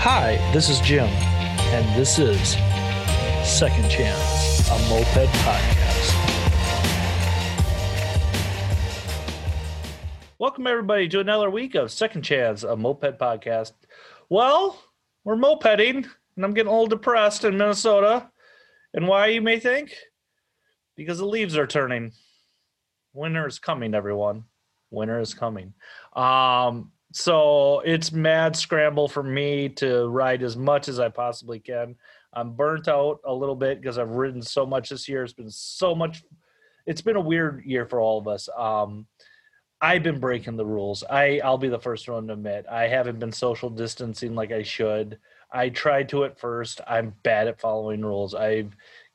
Hi, this is Jim, and this is Second Chance, a moped podcast. Welcome, everybody, to another week of Second Chance, a moped podcast. Well, we're mopeding, and I'm getting a little depressed in Minnesota. And why, you may think? Because the leaves are turning. Winter is coming, everyone. Winter is coming. Um, so it's mad scramble for me to ride as much as I possibly can. I'm burnt out a little bit because I've ridden so much this year. It's been so much. It's been a weird year for all of us. Um, I've been breaking the rules. I I'll be the first one to admit I haven't been social distancing like I should. I tried to at first. I'm bad at following rules. I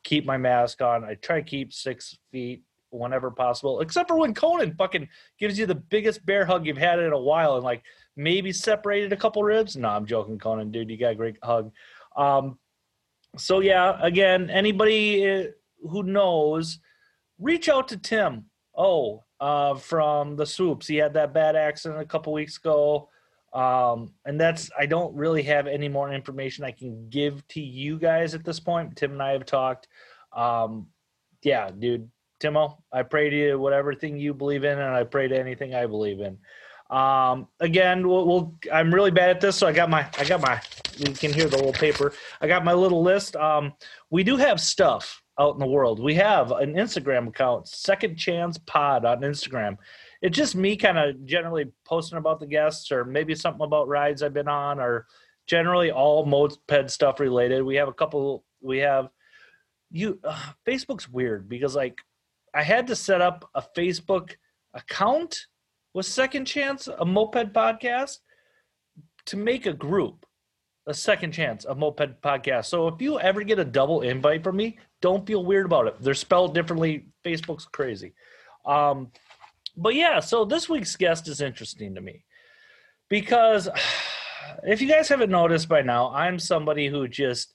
keep my mask on. I try to keep six feet whenever possible, except for when Conan fucking gives you the biggest bear hug you've had in a while and like maybe separated a couple ribs. No, I'm joking, Conan, dude. You got a great hug. Um, so yeah, again, anybody uh, who knows, reach out to Tim. Oh, uh, from the swoops. He had that bad accident a couple weeks ago. Um, and that's I don't really have any more information I can give to you guys at this point. Tim and I have talked. Um, yeah, dude, Timo, I pray to you whatever thing you believe in, and I pray to anything I believe in. Um, again, we'll, we'll, I'm really bad at this, so I got my I got my you can hear the little paper. I got my little list. Um, we do have stuff out in the world. We have an Instagram account, Second Chance Pod on Instagram. It's just me kind of generally posting about the guests or maybe something about rides I've been on or generally all moped stuff related. We have a couple we have you uh, Facebook's weird because like I had to set up a Facebook account with Second Chance, a moped podcast, to make a group, a Second Chance, a moped podcast. So if you ever get a double invite from me, don't feel weird about it. They're spelled differently. Facebook's crazy. Um, but yeah, so this week's guest is interesting to me because if you guys haven't noticed by now, I'm somebody who just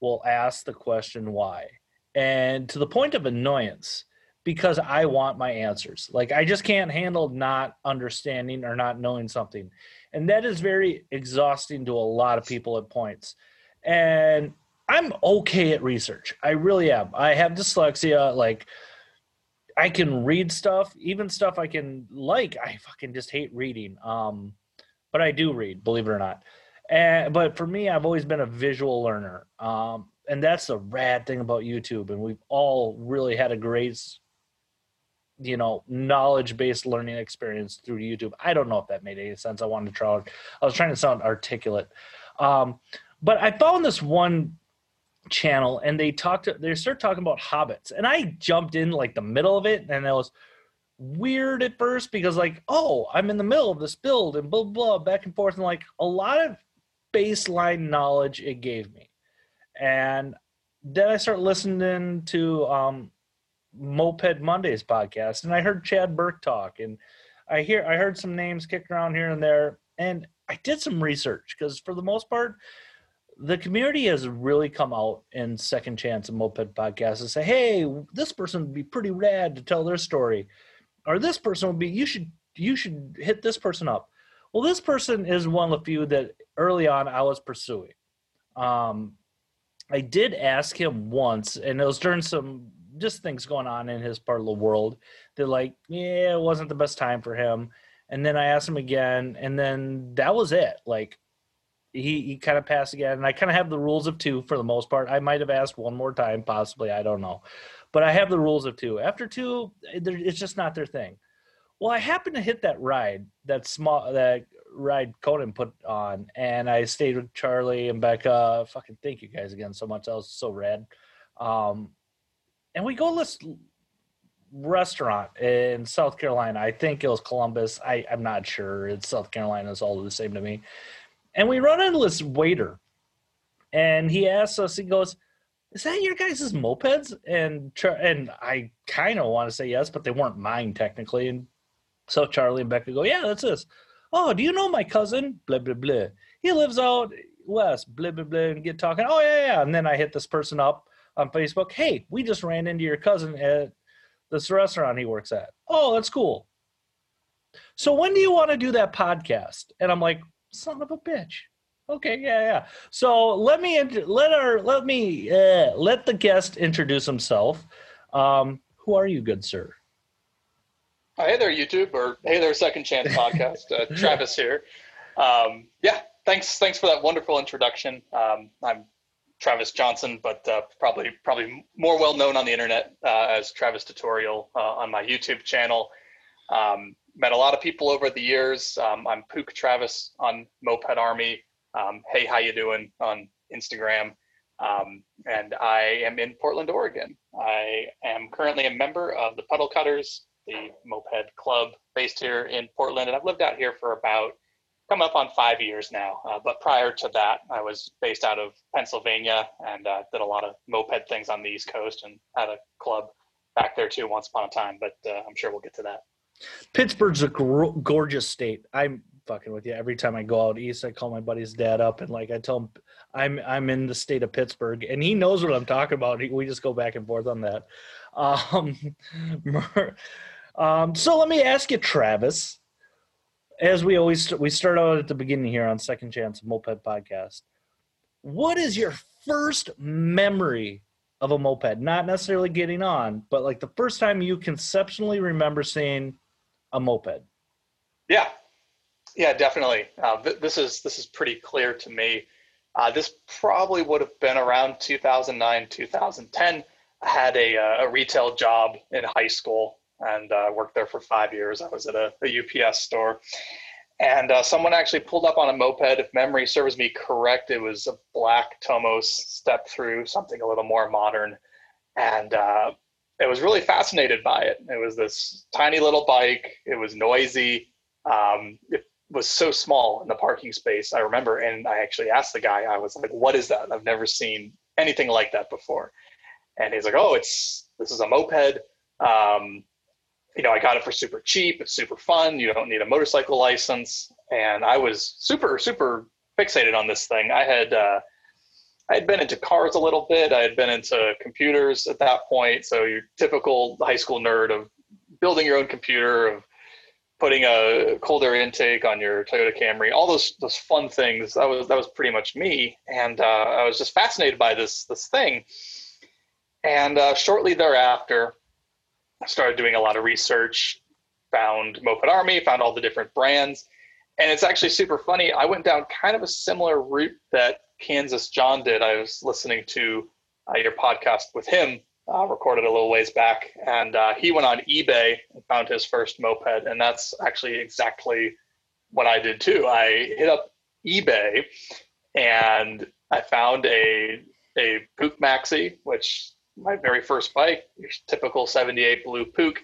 will ask the question why. And to the point of annoyance because I want my answers. Like I just can't handle not understanding or not knowing something. And that is very exhausting to a lot of people at points. And I'm okay at research. I really am. I have dyslexia like I can read stuff, even stuff I can like. I fucking just hate reading. Um but I do read, believe it or not. And but for me I've always been a visual learner. Um and that's the rad thing about YouTube and we've all really had a great you know knowledge based learning experience through youtube. I don't know if that made any sense. I wanted to try i was trying to sound articulate. Um, but i found this one channel and they talked they started talking about hobbits and i jumped in like the middle of it and it was weird at first because like oh i'm in the middle of this build and blah blah, blah back and forth and like a lot of baseline knowledge it gave me. And then i start listening to um Moped Mondays podcast, and I heard Chad Burke talk, and I hear I heard some names kicked around here and there, and I did some research because for the most part, the community has really come out in Second Chance and Moped podcast and say, "Hey, this person would be pretty rad to tell their story," or "This person would be you should you should hit this person up." Well, this person is one of the few that early on I was pursuing. Um, I did ask him once, and it was during some just things going on in his part of the world that like yeah it wasn't the best time for him. And then i asked him again and then that was it. Like he, he kind of passed again. And i kind of have the rules of two for the most part. I might have asked one more time possibly i don't know. But i have the rules of two. After two it's just not their thing. Well i happened to hit that ride that small that ride conan put on and i stayed with charlie and becca. Fucking thank you guys again so much. That was so rad. Um and we go to this restaurant in South Carolina. I think it was Columbus. I, I'm not sure. It's South Carolina. It's all the same to me. And we run into this waiter, and he asks us. He goes, "Is that your guys' mopeds?" And and I kind of want to say yes, but they weren't mine technically. And so Charlie and Becca go, "Yeah, that's this." Oh, do you know my cousin? Blah blah blah. He lives out west. Blah blah blah. And get talking. Oh yeah yeah. And then I hit this person up on Facebook, hey, we just ran into your cousin at this restaurant he works at. Oh, that's cool. So when do you want to do that podcast? And I'm like, son of a bitch. Okay, yeah, yeah. So let me let our let me uh, let the guest introduce himself. Um, who are you, good sir? Hey there, YouTube, or hey there, Second Chance Podcast. Uh, Travis here. Um, yeah, thanks, thanks for that wonderful introduction. Um, I'm Travis Johnson, but uh, probably probably more well known on the internet uh, as Travis Tutorial uh, on my YouTube channel. Um, met a lot of people over the years. Um, I'm Pook Travis on Moped Army um, hey, how you doing on Instagram. Um, and I am in Portland, Oregon. I am currently a member of the Puddle Cutters, the moped club based here in Portland, and I've lived out here for about coming up on five years now. Uh, but prior to that, I was based out of Pennsylvania and uh, did a lot of moped things on the East Coast and had a club back there too once upon a time. But uh, I'm sure we'll get to that. Pittsburgh's a gr- gorgeous state. I'm fucking with you. Every time I go out east, I call my buddy's dad up and like I tell him I'm I'm in the state of Pittsburgh, and he knows what I'm talking about. we just go back and forth on that. Um, um, so let me ask you, Travis. As we always we start out at the beginning here on Second Chance Moped Podcast. What is your first memory of a moped? Not necessarily getting on, but like the first time you conceptually remember seeing a moped. Yeah, yeah, definitely. Uh, th- this is this is pretty clear to me. Uh, this probably would have been around 2009, 2010. I had a, uh, a retail job in high school and uh, worked there for five years. I was at a, a UPS store, and uh, someone actually pulled up on a moped. If memory serves me correct, it was a black Tomos step through, something a little more modern, and uh, I was really fascinated by it. It was this tiny little bike. It was noisy. Um, it was so small in the parking space. I remember, and I actually asked the guy. I was like, "What is that? I've never seen anything like that before." And he's like, "Oh, it's this is a moped. Um, you know, I got it for super cheap. It's super fun. You don't need a motorcycle license." And I was super super fixated on this thing. I had uh, I had been into cars a little bit. I had been into computers at that point. So your typical high school nerd of building your own computer of putting a cold air intake on your Toyota Camry, all those those fun things. That was that was pretty much me, and uh, I was just fascinated by this this thing. And uh, shortly thereafter, started doing a lot of research, found Moped Army, found all the different brands, and it's actually super funny. I went down kind of a similar route that Kansas John did. I was listening to uh, your podcast with him uh, recorded a little ways back, and uh, he went on eBay and found his first moped, and that's actually exactly what I did too. I hit up eBay, and I found a a Puch Maxi, which my very first bike, your typical '78 blue Puch.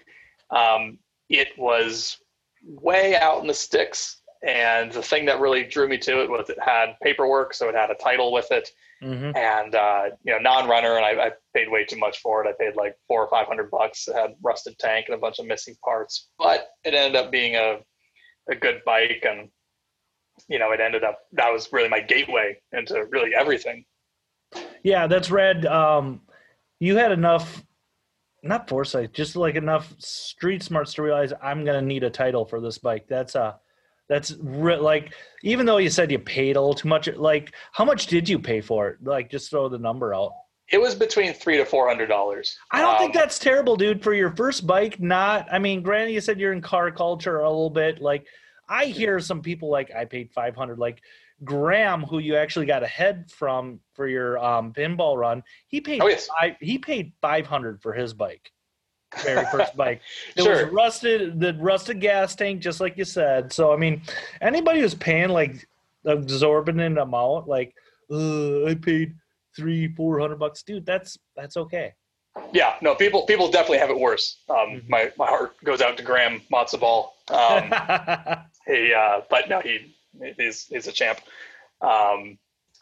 Um, it was way out in the sticks, and the thing that really drew me to it was it had paperwork, so it had a title with it mm-hmm. and uh, you know non-runner, and I, I, paid way too much for it. I paid like four or five hundred bucks. It had rusted tank and a bunch of missing parts, but it ended up being a a good bike, and you know it ended up that was really my gateway into really everything. Yeah, that's red. Um, you had enough not foresight, just like enough street smarts to realize I'm gonna need a title for this bike. That's a that's re- like even though you said you paid a little too much, like how much did you pay for it? Like just throw the number out. It was between three to four hundred dollars. I don't um, think that's terrible, dude, for your first bike. Not, I mean, granted, you said you're in car culture a little bit. Like, I hear some people like I paid five hundred. Like Graham, who you actually got ahead from for your um, pinball run, he paid. Oh, yes. five, he paid five hundred for his bike very first bike. It sure. was rusted, the rusted gas tank, just like you said. So I mean, anybody who's paying like exorbitant amount, like uh, I paid three, four hundred bucks, dude, that's that's okay. Yeah, no, people people definitely have it worse. Um, mm-hmm. My my heart goes out to Graham Matzaball. Um, he, uh, but no, he he's he's a champ. Um,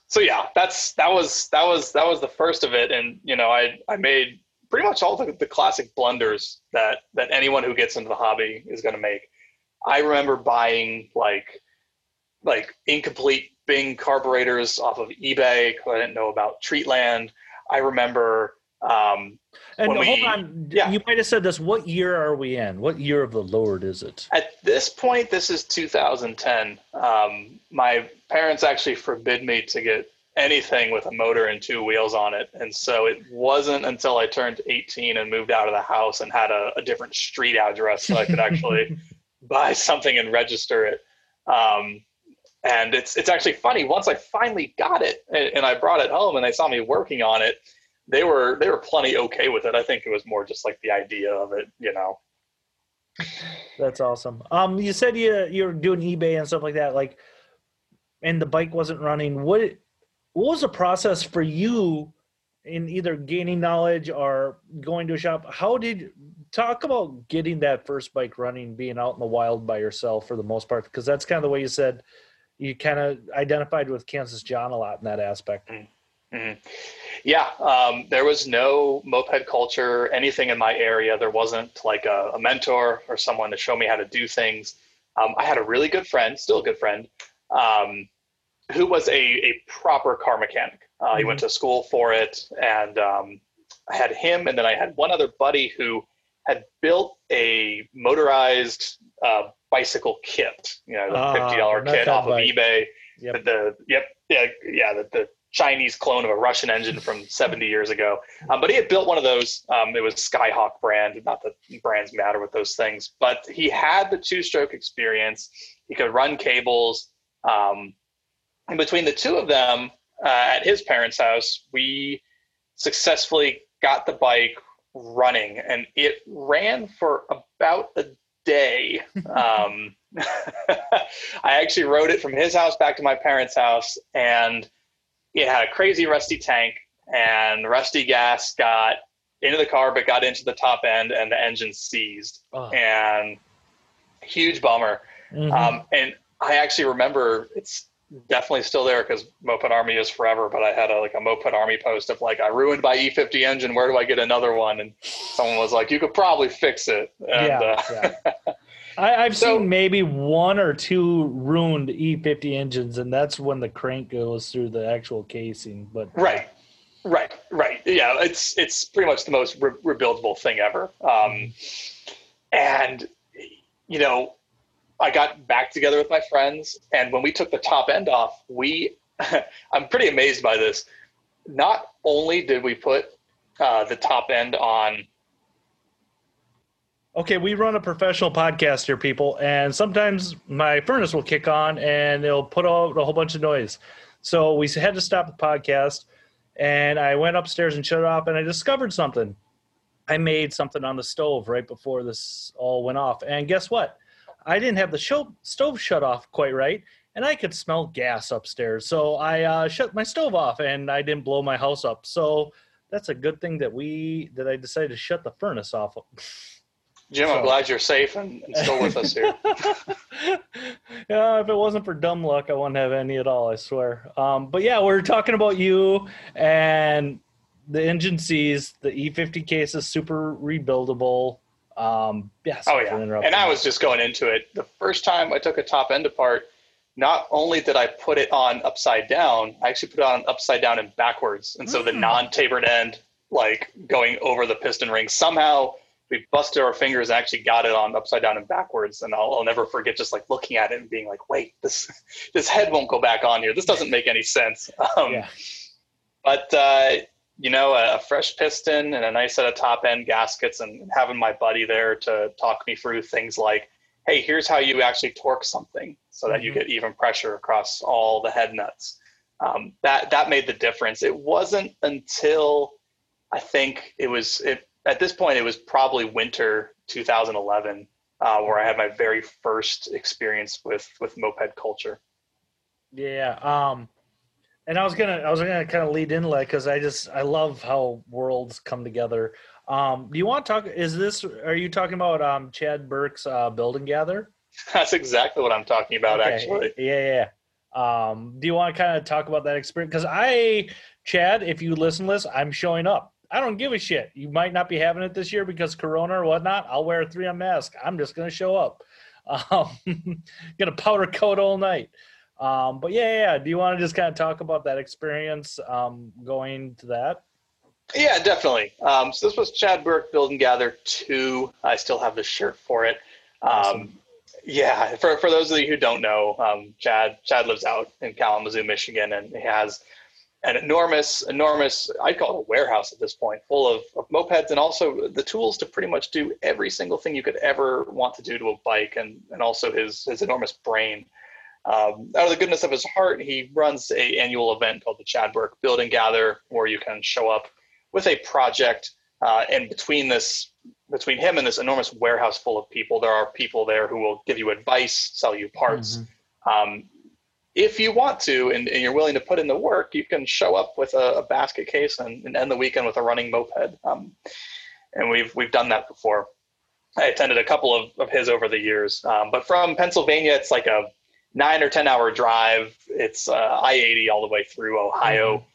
so yeah, that's that was that was that was the first of it, and you know, I I made pretty much all the, the classic blunders that that anyone who gets into the hobby is going to make. I remember buying like like incomplete Bing carburetors off of eBay because I didn't know about Treatland. I remember Um, And hold we- on, yeah. you might have said this. What year are we in? What year of the Lord is it? At this point, this is 2010. Um, my parents actually forbid me to get anything with a motor and two wheels on it. And so it wasn't until I turned 18 and moved out of the house and had a, a different street address so I could actually buy something and register it. Um, and it's it's actually funny. Once I finally got it and, and I brought it home and they saw me working on it, they were they were plenty okay with it. I think it was more just like the idea of it, you know. That's awesome. Um, you said you you're doing eBay and stuff like that, like, and the bike wasn't running. What what was the process for you in either gaining knowledge or going to a shop? How did talk about getting that first bike running, being out in the wild by yourself for the most part? Because that's kind of the way you said you kind of identified with Kansas John a lot in that aspect. Mhm. Yeah, um, there was no moped culture, anything in my area. There wasn't like a, a mentor or someone to show me how to do things. Um, I had a really good friend, still a good friend, um, who was a, a proper car mechanic. Uh, He went to school for it, and um, I had him, and then I had one other buddy who had built a motorized uh, bicycle kit, you know, the Ah, fifty dollar not kit off of bike. eBay. Yep. The, the yep yeah yeah the, the Chinese clone of a Russian engine from 70 years ago. Um, but he had built one of those. Um, it was Skyhawk brand. Not that brands matter with those things, but he had the two-stroke experience. He could run cables. Um, and between the two of them, uh, at his parents' house, we successfully got the bike running, and it ran for about a day. Um, I actually rode it from his house back to my parents' house, and it had a crazy rusty tank, and rusty gas got into the car, but got into the top end, and the engine seized, Oh, and huge bummer. mhm. Um, and I actually remember it's definitely still there because Moped Army is forever. But I had a, like a Moped Army post of like, I ruined my E50 engine. Where do I get another one? And someone was like, you could probably fix it. And, yeah, uh, yeah. I, I've So- seen maybe one or two ruined E50 engines, and that's when the crank goes through the actual casing. But Right, right, right. Yeah, it's it's pretty much the most re- rebuildable thing ever. Um, and you know, I got back together with my friends, and when we took the top end off, we I'm pretty amazed by this. Not only did we put uh, the top end on okay, we run a professional podcast here, people, and sometimes my furnace will kick on and it'll put out a whole bunch of noise. So we had to stop the podcast, and I went upstairs and shut it off, and I discovered something. I made something on the stove right before this all went off, and guess what? I didn't have the sho- stove shut off quite right, and I could smell gas upstairs. So I uh, shut my stove off, and I didn't blow my house up. So that's a good thing that we that I decided to shut the furnace off. Jim. So- I'm glad you're safe and, and still with us here. yeah, if it wasn't for dumb luck, I wouldn't have any at all. I swear. Um, but yeah, we're talking about you and the engine sees the E50 case is super rebuildable. Um, yeah. Oh yeah, and I was just going into it. The first time I took a top end apart, not only did I put it on upside down, I actually put it on upside down and backwards, and so the Mm. non-tapered end, like going over the piston ring, somehow we busted our fingers and actually got it on upside down and backwards. And I'll, I'll never forget just like looking at it and being like, "Wait, this this head won't go back on here. This doesn't make any sense." Um, Yeah. but uh, you know, a, a fresh piston and a nice set of top end gaskets, and having my buddy there to talk me through things like, "Hey, here's how you actually torque something so that you Mhm. get even pressure across all the head nuts." Um, that that made the difference. It wasn't until I think it was it, at this point it was probably winter 2011 uh, where I had my very first experience with with moped culture. Yeah. Um, and I was gonna, I was gonna kind of lead into that because I just, I love how worlds come together. Um, do you want to talk? Is this? Are you talking about um, Chad Burke's uh, Build and Gather? That's exactly what I'm talking about, Okay, actually. Yeah, yeah. Um, do you want to kind of talk about that experience? Because I, Chad, if you listen to this, I'm showing up. I don't give a shit. You might not be having it this year because Corona or whatnot. I'll wear a 3M mask. I'm just gonna show up. Um, gonna powder coat all night. Um, but yeah, yeah. Do you want to just kind of talk about that experience um, going to that? Yeah, definitely. Um, so this was Chad Burke Build and Gather 2. I still have the shirt for it. Um, awesome. Yeah, for, for those of you who don't know, um, Chad Chad lives out in Kalamazoo, Michigan, and he has an enormous, enormous, I'd call it a warehouse at this point, full of, of mopeds and also the tools to pretty much do every single thing you could ever want to do to a bike and, and also his, his enormous brain. Um, out of the goodness of his heart, he runs a annual event called the Chad Burke Build and Gather, where you can show up with a project. Uh, and between this, between him and this enormous warehouse full of people, there are people there who will give you advice, sell you parts. Mm-hmm. Um, if you want to and, and, you're willing to put in the work, you can show up with a, a basket case and, and, end the weekend with a running moped. Um, and we've we've done that before. I attended a couple of, of his over the years, um, but from Pennsylvania, it's like a nine or ten hour drive. It's uh, I eighty all the way through Ohio,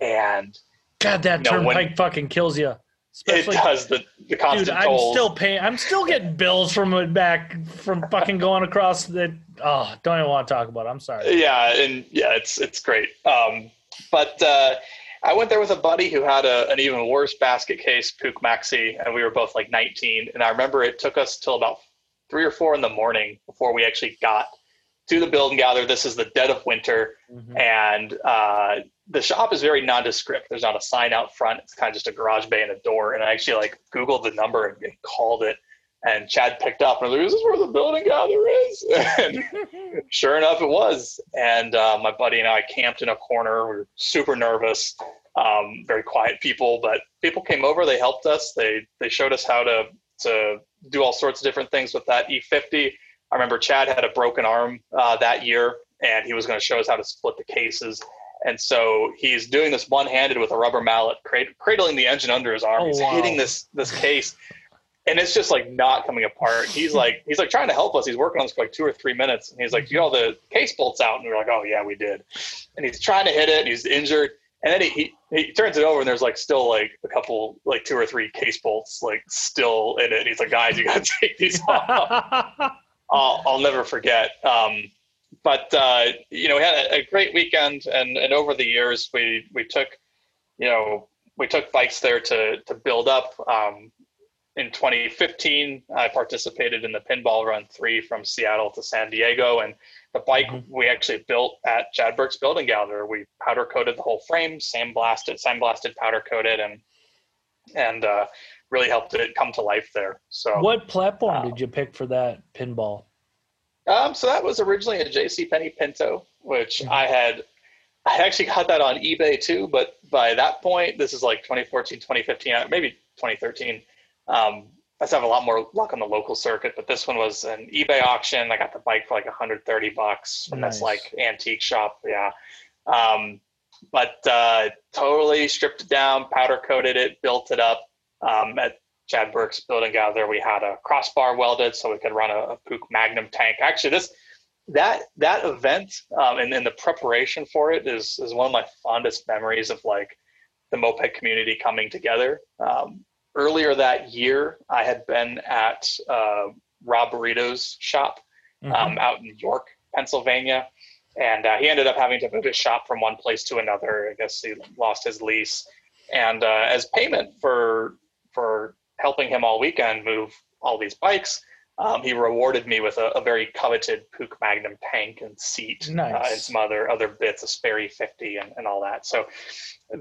mm-hmm. and God, that you know, turnpike when, fucking kills you. Especially, it does the the constant dude. I'm still paying. I'm still getting bills from it back from fucking going across the. Oh, don't even want to talk about. it. I'm sorry. Yeah, and yeah, it's it's great. Um, but uh, I went there with a buddy who had a, an even worse basket case, Puch Maxi, and we were both like 19. And I remember it took us till about three or four in the morning before we actually got to the build and gather. This is the dead of winter, mm-hmm. and uh, the shop is very nondescript. There's not a sign out front. It's kind of just a garage bay and a door. And I actually like Googled the number and, and called it. And Chad picked up and I was like, "Is this where the Build and Gather is?" And sure enough, it was. And uh, my buddy and I camped in a corner. We were super nervous, um, very quiet people, but people came over. They helped us. They they showed us how to to do all sorts of different things with that E50. I remember Chad had a broken arm uh, that year, and he was going to show us how to split the cases. And so he's doing this one-handed with a rubber mallet, cradling the engine under his arm. Oh, he's wow. hitting this this case, and it's just like not coming apart. He's like he's like trying to help us. He's working on this for like two or three minutes, and he's like, "You know, the case bolts out," and we're like, "Oh yeah, we did." And he's trying to hit it, and he's injured. And then he, he, he turns it over, and there's like still like a couple, like two or three case bolts, like still in it. And he's like, "Guys, you got to take these off." I'll, I'll never forget. Um, but uh, you know, we had a, a, great weekend, and, and over the years, we we took, you know, we took bikes there to to build up. Um, in 2015, I participated in the Pinball Run Three from Seattle to San Diego, and the bike mm-hmm. we actually built at Chad Burke's Build and Gather. We powder coated the whole frame, sandblasted, sandblasted, powder coated, and and uh, really helped it come to life there. So, what platform uh, did you pick for that pinball? Um, so that was originally a JC Penney Pinto, which mm-hmm. I had. I actually got that on eBay too, but by that point, this is like 2014, 2015, uh, maybe 2013. Um, I still have a lot more luck on the local circuit, but this one was an eBay auction. I got the bike for like 130 bucks from nice. this like antique shop. Yeah. Um, but uh, totally stripped it down, powder coated it, built it up. Um, at Chad Burke's building out there, we had a crossbar welded so we could run a, a Puch Magnum tank. Actually, this that that event um, and, and the preparation for it is is one of my fondest memories of like the moped community coming together. Um, earlier that year, I had been at uh, Rob Burrito's shop mm-hmm. um, out in York, Pennsylvania, and uh, he ended up having to move his shop from one place to another. I guess he lost his lease, and uh, as payment for for helping him all weekend move all these bikes, um, he rewarded me with a, a, very coveted Puch Magnum tank and seat nice. uh, and some other other bits, a Sperry 50 and, and all that. So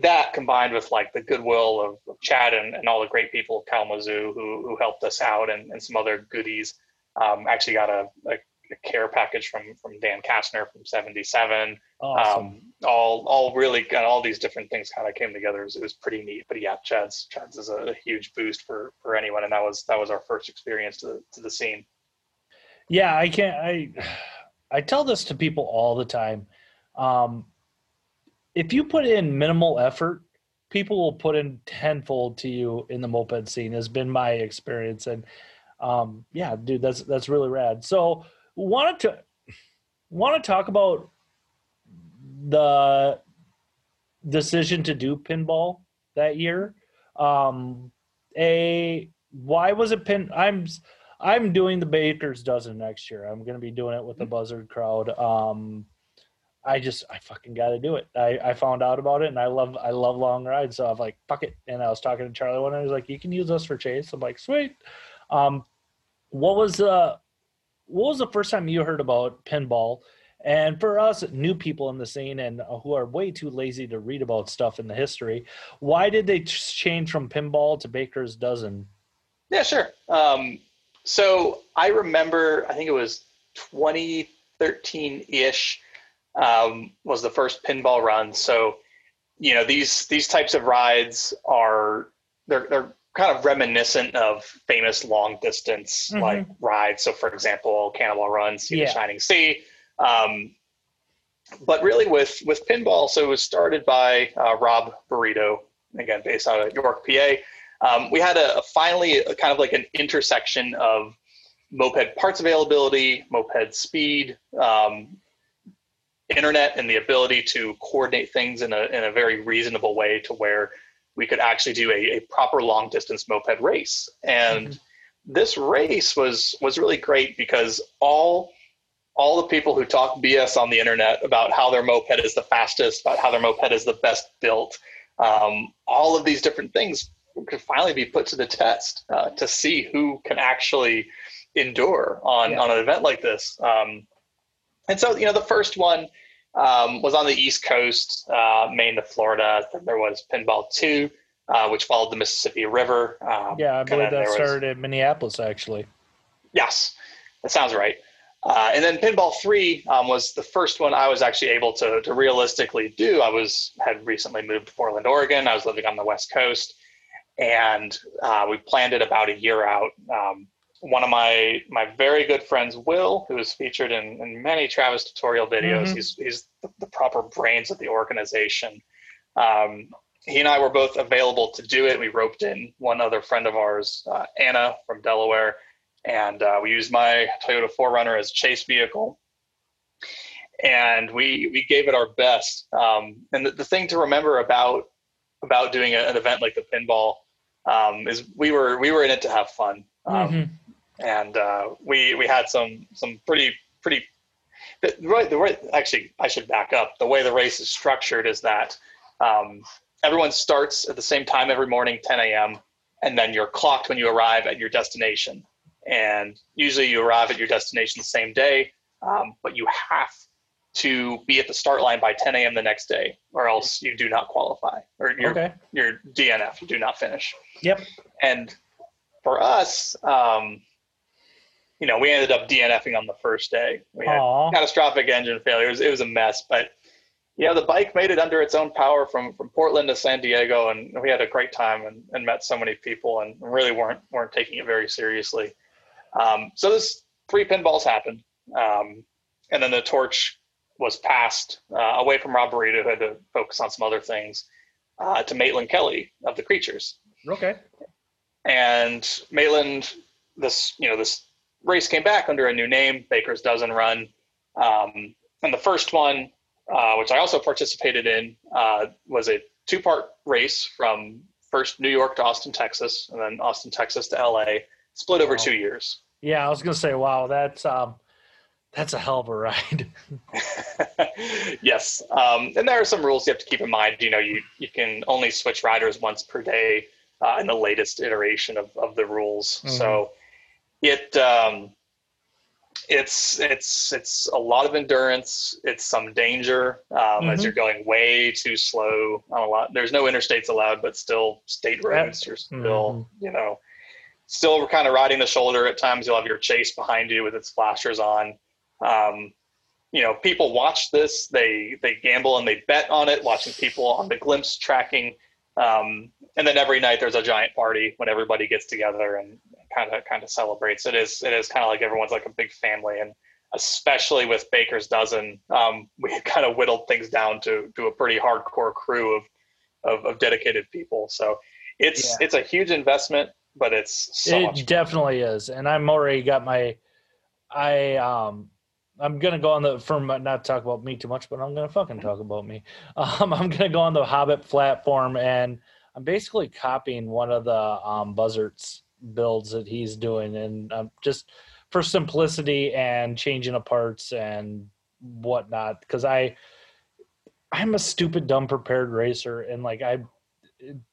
that combined with like the goodwill of, of Chad and, and all the great people of Kalamazoo who, who helped us out and, and some other goodies, um, actually got a a care package from from Dan Kastner from '77. Awesome. Um, all all really got all these different things kind of came together. It was, it was, pretty neat. But yeah, Chad's Chad's is a, huge boost for for anyone, and that was that was our first experience to to the scene. Yeah, I can't. I I tell this to people all the time. Um, if you put in minimal effort, people will put in tenfold to you in the moped scene. Has been my experience, and um, yeah, dude, that's that's really rad. So wanted to want to talk about the decision to do pinball that year. Um, a why was it pin? I'm I'm doing the Baker's dozen next year. I'm to be doing it with the mm-hmm. Buzzard crowd. Um, I just I fucking got to do it. I, I found out about it and I love I love long rides, so I'm like fuck it. And I was talking to Charlie one, and he was like, "You can use us for chase." I'm like, "Sweet." Um, what was uh, what was the first time you heard about pinball? And for us new people in the scene and who are way too lazy to read about stuff in the history, why did they change from pinball to Baker's Dozen? Yeah, sure. Um, so I remember, I think it was 2013 ish um, was the first pinball run. So, you know, these these types of rides are they're they're kind of reminiscent of famous long distance mm-hmm. like rides. So, for example, Cannonball Run, See yeah. the Shining Sea. Um, but really, with with pinball, so it was started by uh, Rob Burrito, again based out of York, PA. Um, we had a, a finally a kind of like an intersection of moped parts availability, moped speed, um, internet and the ability to coordinate things in a, in a very reasonable way to where we could actually do a, a proper long distance moped race. And mm-hmm. this race was was really great because all all the people who talk BS on the internet about how their moped is the fastest, about how their moped is the best built, um, all of these different things could finally be put to the test uh, to see who can actually endure on, yeah. on an event like this. Um, and so, you know, the first one um, was on the East Coast, uh, Maine to Florida. There was Pinball 2, uh, which followed the Mississippi River. Um, yeah, I believe that started was, in Minneapolis, actually. Yes, that sounds right. Uh, and then Pinball 3 um, was the first one I was actually able to, to realistically do. I was had recently moved to Portland, Oregon. I was living on the West Coast, and uh, we planned it about a year out. One of my my very good friends, Will, who is featured in, in many Travis tutorial videos. Mm-hmm. He's he's the, proper brains of the organization. Um, he and I were both available to do it. We roped in one other friend of ours, uh, Anna from Delaware, and uh, we used my Toyota 4Runner as chase vehicle. And we we gave it our best. Um, and the, the thing to remember about about doing an event like the pinball um, is we were we were in it to have fun. Um, mm-hmm and uh, we we had some some pretty pretty. The, right, the right. Actually, I should back up. The way the race is structured is that um, everyone starts at the same time every morning, 10 a.m., and then you're clocked when you arrive at your destination. And usually, you arrive at your destination the same day, um, but you have to be at the start line by 10 a.m. the next day, or else you do not qualify, or your okay. your DNF, you do not finish. Yep. And for us, um, you know, we ended up DNFing on the first day. We had Aww. catastrophic engine failures. It was, a mess, but yeah, the bike made it under its own power from, from Portland to San Diego, and we had a great time and, and met so many people, and really weren't weren't taking it very seriously. Um, so this three pinballs happened, um, and then the torch was passed uh, away from Rob Burrito, who had to focus on some other things, uh, to Maitland Kelly of the Creatures. Okay. And Maitland, this you know this race came back under a new name, Baker's Dozen Run. Um, and the first one, uh, which I also participated in, uh, was a two part race from first New York to Austin, Texas, and then Austin, Texas to LA, split over wow. two years. Yeah, I was going to say, wow, that's. Um, that's a hell of a ride. yes, um, and there are some rules you have to keep in mind. You know, you you can only switch riders once per day uh, in the latest iteration of, of the rules. Mm-hmm. So it um, it's it's it's a lot of endurance. It's some danger um, mm-hmm. as you're going way too slow on a lot. There's no interstates allowed, but still state roads. You're still mm-hmm. you know still kind of riding the shoulder at times. You'll have your chase behind you with its flashers on. Um, you know, people watch this. They they gamble and they bet on it. Watching people on the Glympse tracking. Um, and then every night there's a giant party when everybody gets together and kind of kind of celebrates. It is it is kind of like everyone's like a big family, and especially with Baker's Dozen, um, we kind of whittled things down to to a pretty hardcore crew of of, of dedicated people. So it's yeah. it's a huge investment, but it's so it definitely is. And I'm already got my I um I'm gonna go on the from not talk about me too much, but I'm gonna fucking talk about me. Um, I'm gonna go on the Hobbit platform, and I'm basically copying one of the um, Buzzards builds that he's doing, and um, just for simplicity and changing of parts and whatnot. Because I I'm a stupid, dumb, prepared racer, and like I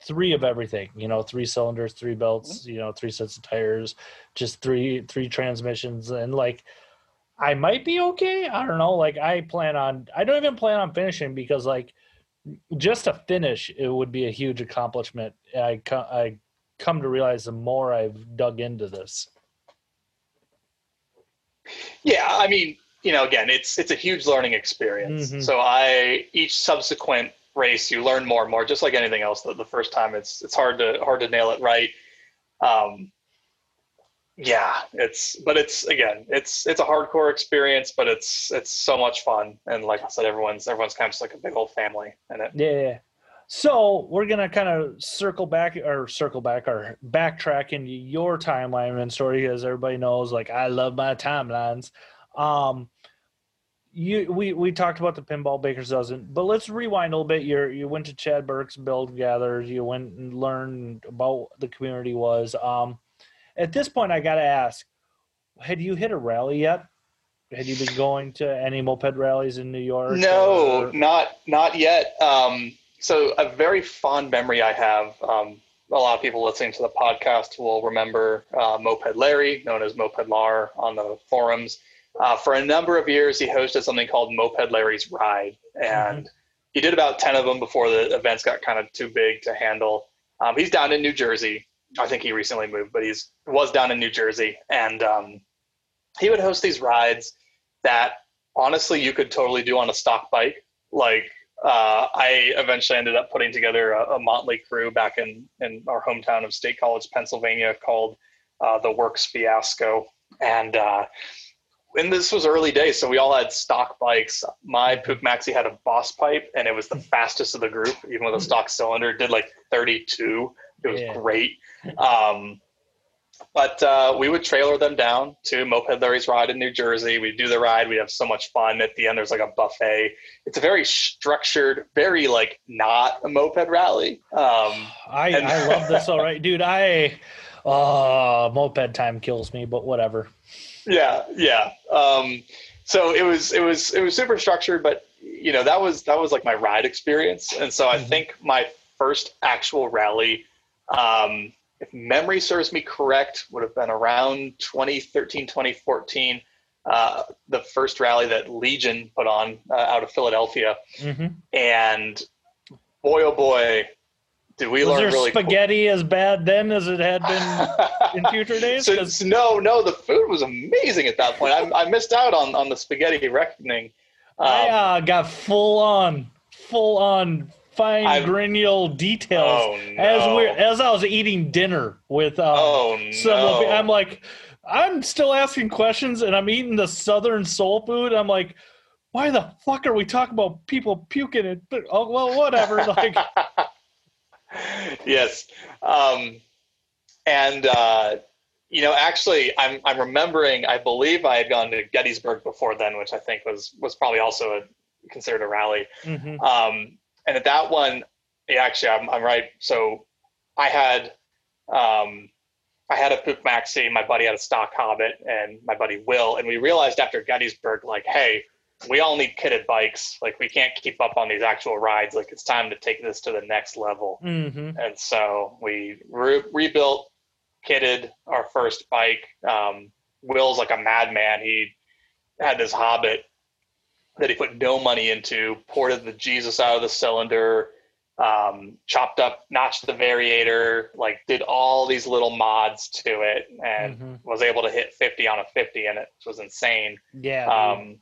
three of everything you know three cylinders three belts you know three sets of tires just three three transmissions. And like i might be okay. I don't know. Like i plan on i don't even plan on finishing because like just to finish it would be a huge accomplishment. I i come to realize the more i've dug into this yeah i mean you know again it's it's a huge learning experience mm-hmm. so i each subsequent race, you learn more and more. Just like anything else, the, the first time it's it's hard to hard to nail it right. Um, yeah, it's but it's again, it's it's a hardcore experience, but it's it's so much fun. And like I said, everyone's everyone's kind of just like a big old family in it. Yeah. So we're gonna kind of circle back or circle back or backtrack into your timeline and story, as everybody knows. Like I love my timelines. Um, you we we talked about the pinball bakers dozen but let's rewind a little bit you you went to chad burke's build gathers you went and learned about the community was um at this point i gotta ask had you hit a rally yet had you been going to any moped rallies in new york no or? not not yet um so a very fond memory i have um a lot of people listening to the podcast will remember uh, moped larry known as moped lar on the forums uh, for a number of years, he hosted something called Moped Larry's Ride, and mm-hmm. he did about ten of them before the events got kind of too big to handle. Um, he's down in New Jersey. I think he recently moved, but he's was down in New Jersey, and um, he would host these rides that honestly you could totally do on a stock bike. Like uh, I eventually ended up putting together a, a, motley crew back in in our hometown of State College, Pennsylvania, called uh, the Works Fiasco, and uh, and this was early days, so we all had stock bikes. My Puch Maxi had a boss pipe, and it was the fastest of the group, even with a stock cylinder. It did like 32. It was yeah. great. Um, but uh, we would trailer them down to Moped Larry's ride in New Jersey. We'd do the ride. We'd have so much fun. At the end, there's like a buffet. It's a very structured, very like not a moped rally. Um, I, and- I love this. All right, dude. I uh, moped time kills me, but whatever yeah, yeah. Um, so it was it was it was super structured, but you know that was that was like my ride experience, and so I mm-hmm. think my first actual rally, um, if memory serves me correct, would have been around 2013, 2014. Uh, the first rally that Legion put on uh, out of Philadelphia, mm-hmm. and boy oh boy, did we was learn there really spaghetti cool? as bad then as it had been in future days? so, so, no, no, the food was amazing at that point. I, I missed out on, on the spaghetti reckoning. Um, I uh, got full on, full on fine I've, granule details oh, no. as we as I was eating dinner with. Um, oh no! I'm like, I'm still asking questions, and I'm eating the Southern soul food. I'm like, why the fuck are we talking about people puking? And oh well, whatever. Like. yes. Um, and, uh, you know, actually, I'm, I'm remembering, I believe I had gone to Gettysburg before then, which I think was, was probably also a, considered a rally. Mm-hmm. Um, and at that one, yeah, actually, I'm, I'm right. So I had, um, I had a Puch Maxi, my buddy had a stock Hobbit, and my buddy Will, and we realized after Gettysburg, like, hey, we all need kitted bikes. Like we can't keep up on these actual rides. Like it's time to take this to the next level. Mm-hmm. And so we re- rebuilt, kitted our first bike. Um, Will's like a madman. He had this Hobbit that he put no money into, ported the Jesus out of the cylinder, um, chopped up, notched the variator, like did all these little mods to it, and mm-hmm. was able to hit 50 on a 50 and it, was insane. Yeah. Um,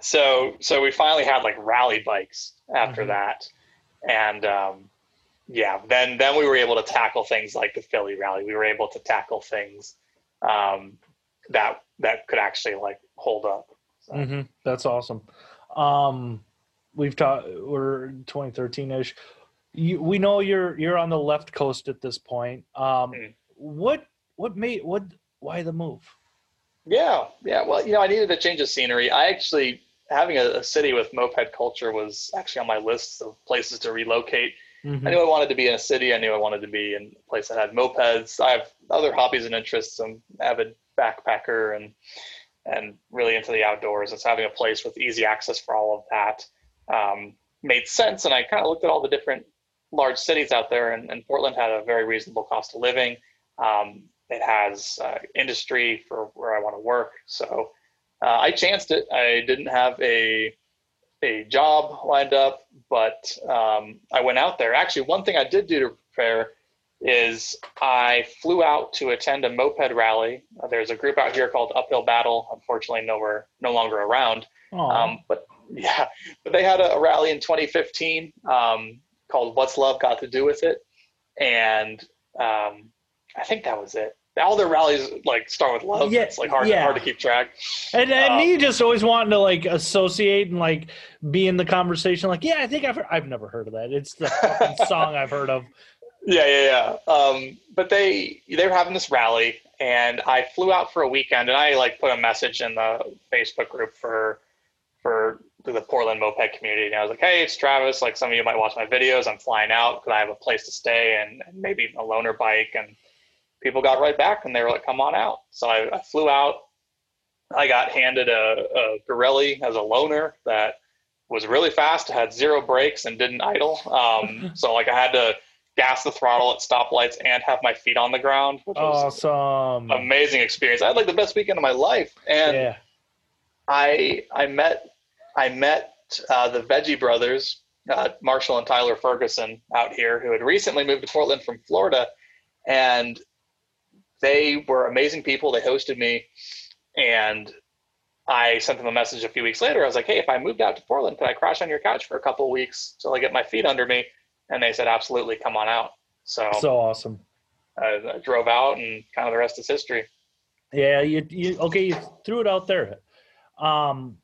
so so we finally had like rally bikes after mm-hmm. that and um, yeah then then we were able to tackle things like the philly rally we were able to tackle things um, that that could actually like hold up so. mm-hmm. that's awesome um, we've talked we're 2013ish we know you're you're on the left coast at this point um, mm. what what made what why the move yeah yeah well you know i needed a change of scenery i actually having a, a, city with moped culture was actually on my list of places to relocate. Mm-hmm. I knew I wanted to be in a city. I knew I wanted to be in a place that had mopeds. I have other hobbies and interests. I'm avid backpacker and and really into the outdoors. So having a place with easy access for all of that um, made sense. And I kind of looked at all the different large cities out there, and, and Portland had a very reasonable cost of living. Um, it has uh, industry for where I want to work. So uh, I chanced it. I didn't have a a job lined up, but um, I went out there. Actually, one thing I did do to prepare is I flew out to attend a moped rally. Uh, there's a group out here called Uphill Battle. Unfortunately, nowhere no longer around. Um, but yeah, but they had a, a rally in 2015 um, called "What's Love Got to Do with It," and um, I think that was it. All their rallies like start with love. Yeah, it's like hard, yeah. hard to keep track. And and um, me just always wanting to like associate and like be in the conversation. Like, yeah, I think I've heard, I've never heard of that. It's the song I've heard of. Yeah, yeah, yeah. Um, but they they were having this rally, and I flew out for a weekend, and I like put a message in the Facebook group for for the Portland moped community. And I was like, hey, it's Travis. Like some of you might watch my videos. I'm flying out because I have a place to stay and, and, maybe a loaner bike. And people got right back and they were like, come on out. So I, I flew out. I got handed a, a Pirelli as a loaner that was really fast, had zero brakes and didn't idle. Um, so like I had to gas the throttle at stoplights and have my feet on the ground, which was awesome. amazing experience. I had like the best weekend of my life. And yeah. I I met I met uh, the Veggie Brothers, uh, Marshall and Tyler Ferguson, out here, who had recently moved to Portland from Florida, and they were amazing people. They hosted me, and I sent them a message a few weeks later. I was like, "Hey, if I moved out to Portland, could I crash on your couch for a couple weeks till I get my feet under me?" And they said, "Absolutely, come on out." So so awesome. I, I drove out, and kind of the rest is history. Yeah, you you okay? You threw it out there. Um,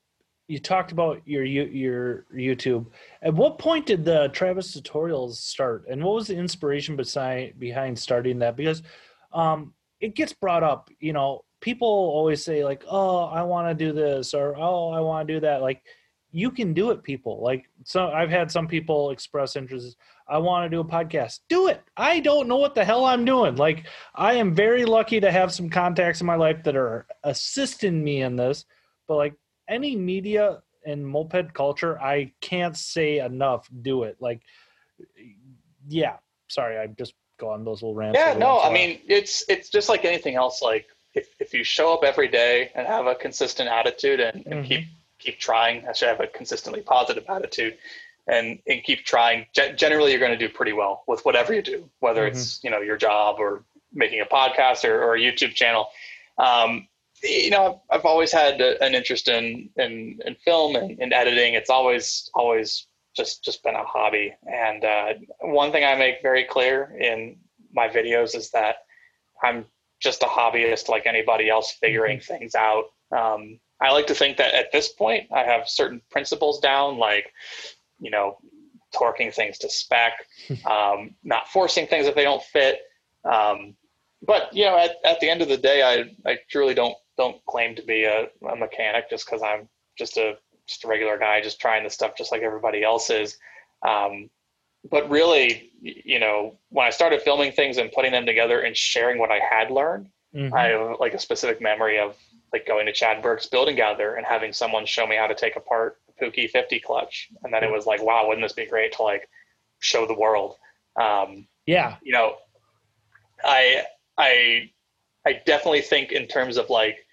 you talked about your your YouTube. At what point did the Travis tutorials start, and what was the inspiration beside behind starting that? Because um, it gets brought up. You know, people always say like, "Oh, I want to do this," or "Oh, I want to do that." Like, you can do it, people. Like, so I've had some people express interest. I want to do a podcast. Do it. I don't know what the hell I'm doing. Like, I am very lucky to have some contacts in my life that are assisting me in this. But like, any media and moped culture, I can't say enough. Do it. Like, yeah. Sorry, I just go on those little rants. Yeah, no, I mean it's it's just like anything else. Like if, if you show up every day and have a consistent attitude and, and mm-hmm. keep keep trying, I should have a consistently positive attitude and and keep trying. generally, you're going to do pretty well with whatever you do, whether mm-hmm. it's you know your job or making a podcast or, or a YouTube channel. Um, you know, I've, I've always had a, an interest in, in, in film and in editing. It's always, always just, just been a hobby. And uh, one thing I make very clear in my videos is that I'm just a hobbyist like anybody else figuring mm-hmm. things out. Um, I like to think that at this point I have certain principles down, like, you know, torquing things to spec, um, not forcing things if they don't fit. Um, but you know, at, at the end of the day, I, I truly don't don't claim to be a, a mechanic just because I'm just a just a regular guy, just trying the stuff just like everybody else is. Um, but really, you know, when I started filming things and putting them together and sharing what I had learned, mm-hmm. I have like a specific memory of like going to Chad Burke's Build and Gather and having someone show me how to take apart a Puch E50 clutch. And then it was like, wow, wouldn't this be great to like show the world? Um, yeah. You know, I, I, I definitely think in terms of like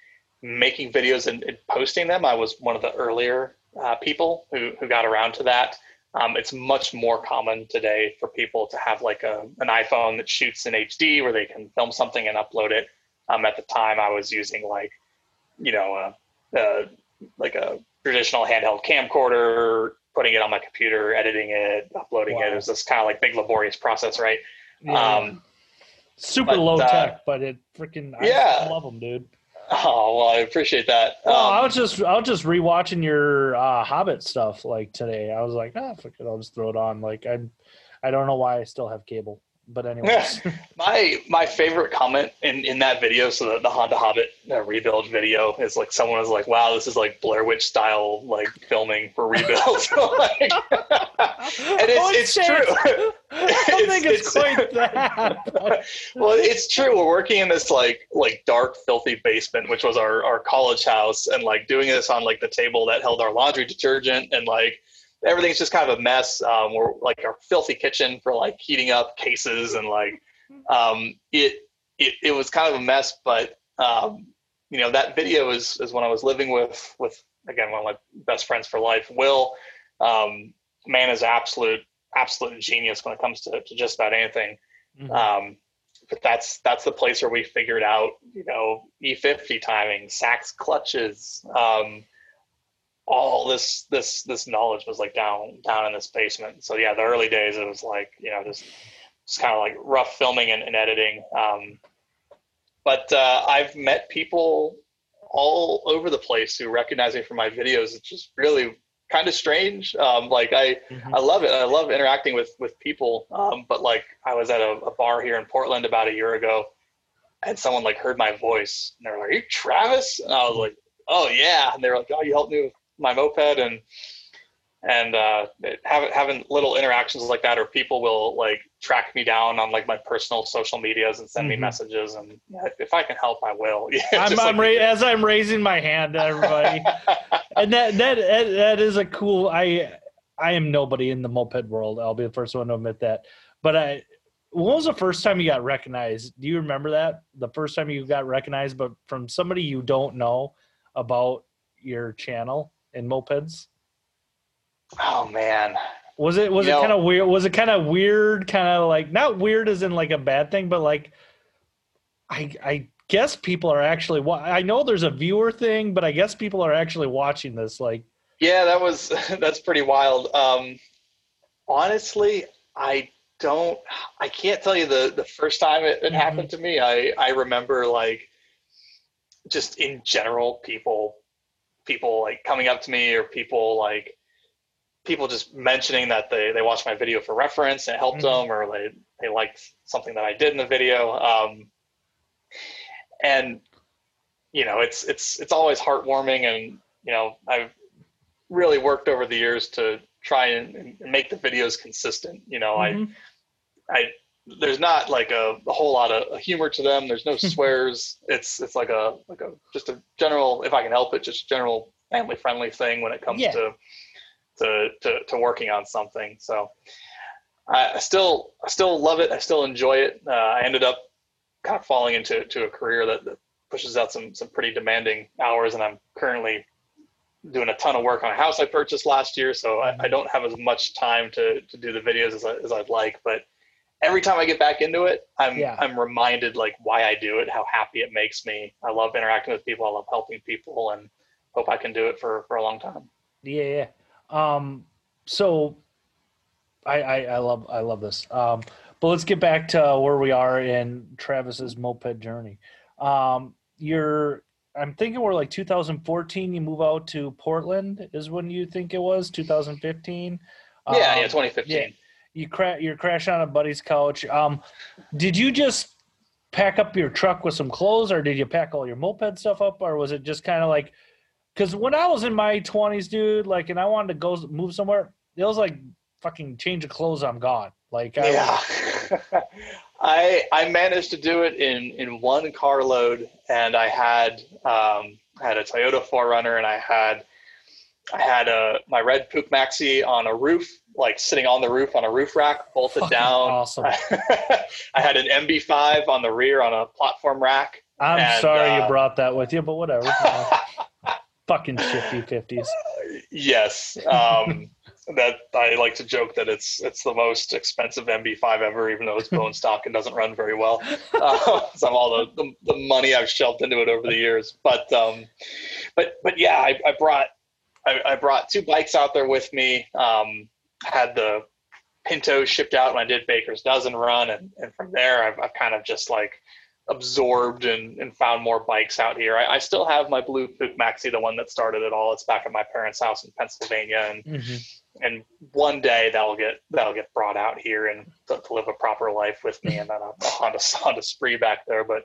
making videos and, and, posting them. I was one of the earlier uh, people who, who got around to that. Um, it's much more common today for people to have like a, an iPhone that shoots in HD where they can film something and upload it. Um, at the time, I was using like, you know, uh, uh, like a traditional handheld camcorder, putting it on my computer, editing it, uploading wow. it. It was this kind of like big laborious process, right? Yeah. Um, Super but, low uh, tech, but it freaking yeah, I love them, dude. Oh well, I appreciate that. Well, um, I was just I was just rewatching your uh, Hobbit stuff like today. I was like, ah, fuck it, I'll just throw it on. Like I, I don't know why I still have cable. But anyways, my my favorite comment in in that video, so the, the Honda Hobbit uh, rebuild video is like someone was like, "Wow, this is like Blair Witch style like filming for rebuild." like, and it's, oh, it's true. I don't think it's, it's quite that. well, it's true. We're working in this like like dark, filthy basement, which was our our college house, and like doing this on like the table that held our laundry detergent and like everything's just kind of a mess. Um, we're like our filthy kitchen for like heating up cases and like um, it, it it was kind of a mess. But um, you know that video is is when I was living with with again one of my best friends for life, Will. Um, man is absolute absolute genius when it comes to, to just about anything. Mm-hmm. Um, but that's that's the place where we figured out, you know, E50 timing, Sachs clutches, um, all this this this knowledge was like down down in this basement. So yeah, the early days it was like you know just it's kind of like rough filming and, and editing. Um, but uh, I've met people all over the place who recognize me from my videos. It's just really kind of strange. Um, like I, mm-hmm. I love it. I love interacting with with people. Um, but like I was at a, a, bar here in Portland about a year ago, and someone like heard my voice, and they're like, "Are you Travis?" And I was like, "Oh yeah." And they're like, "Oh, you helped me with my moped," and and uh, having having little interactions like that, or people will like track me down on like my personal social medias and send mm-hmm. me messages, and if, I can help, I will. I'm, I'm ra- as I'm raising my hand to everybody, and that, that that that is a cool. I I am nobody in the moped world. I'll be the first one to admit that. But I, when was the first time you got recognized? Do you remember that? The first time you got recognized, but from somebody you don't know about your channel in mopeds. Oh man. Was it was you it kind of weird? Was it kind of weird? Kind of like not weird as in like a bad thing, but like I I guess people are actually. I know there's a viewer thing, but I guess people are actually watching this. Like, yeah, that was that's pretty wild. Um, honestly, I don't. I can't tell you the the first time it, it mm-hmm. happened to me. I I remember like just in general people people like coming up to me or people like people just mentioning that they, they watched my video for reference and it helped mm-hmm. them or they, they liked something that I did in the video. Um, and you know, it's, it's, it's always heartwarming and, you know, I've really worked over the years to try and, and make the videos consistent. You know, mm-hmm. I, I, there's not like a, a, whole lot of humor to them. There's no swears. it's, it's like a, like a, just a general, if I can help it, just general family friendly thing when it comes yeah. to to, to, to working on something. So I still I still love it. I still enjoy it. Uh, I ended up kind of falling into to a career that, that pushes out some some pretty demanding hours, and I'm currently doing a ton of work on a house I purchased last year. So I, I don't have as much time to to do the videos as, I, as I'd like, but every time I get back into it, I'm yeah. I'm reminded like why I do it, how happy it makes me. I love interacting with people. I love helping people, and hope I can do it for for a long time. Yeah, yeah. Um, so I, I, I love I love this. Um, but let's get back to where we are in Travis's moped journey. Um, you're I'm thinking we're like 2014. You move out to Portland is when you think it was 2015. Yeah, um, yeah, 2015. Yeah, you cra- you're crashing on a buddy's couch. Um, did you just pack up your truck with some clothes, or did you pack all your moped stuff up, or was it just kind of like because when I was in my twenties, dude, like, and I wanted to go move somewhere, it was like fucking change of clothes, I'm gone. Like, I yeah, I I managed to do it in in one carload, and I had um, had a Toyota 4Runner, and I had I had a my red Puch Maxi on a roof, like sitting on the roof on a roof rack, bolted Fucking down. Awesome. I had an MB5 on the rear on a platform rack. I'm and, sorry uh, you brought that with you, but whatever fucking shifty fifties. yes, um, that I like to joke that it's it's the most expensive MB5 ever, even though it's bone stock and doesn't run very well. Uh, some all the, the, the money I've shelved into it over the years, but um, but but yeah, I, I brought I, I, brought two bikes out there with me. Um, had the Pinto shipped out when I did Baker's Dozen run, and, and from there I've, I've kind of just like absorbed and, and found more bikes out here. I, I still have my blue Puch Maxi, the one that started it all. It's back at my parents' house in Pennsylvania, and mm-hmm. and one day that'll get that'll get brought out here and to, to live a proper life with me, and then I'll Honda Honda spree back there. But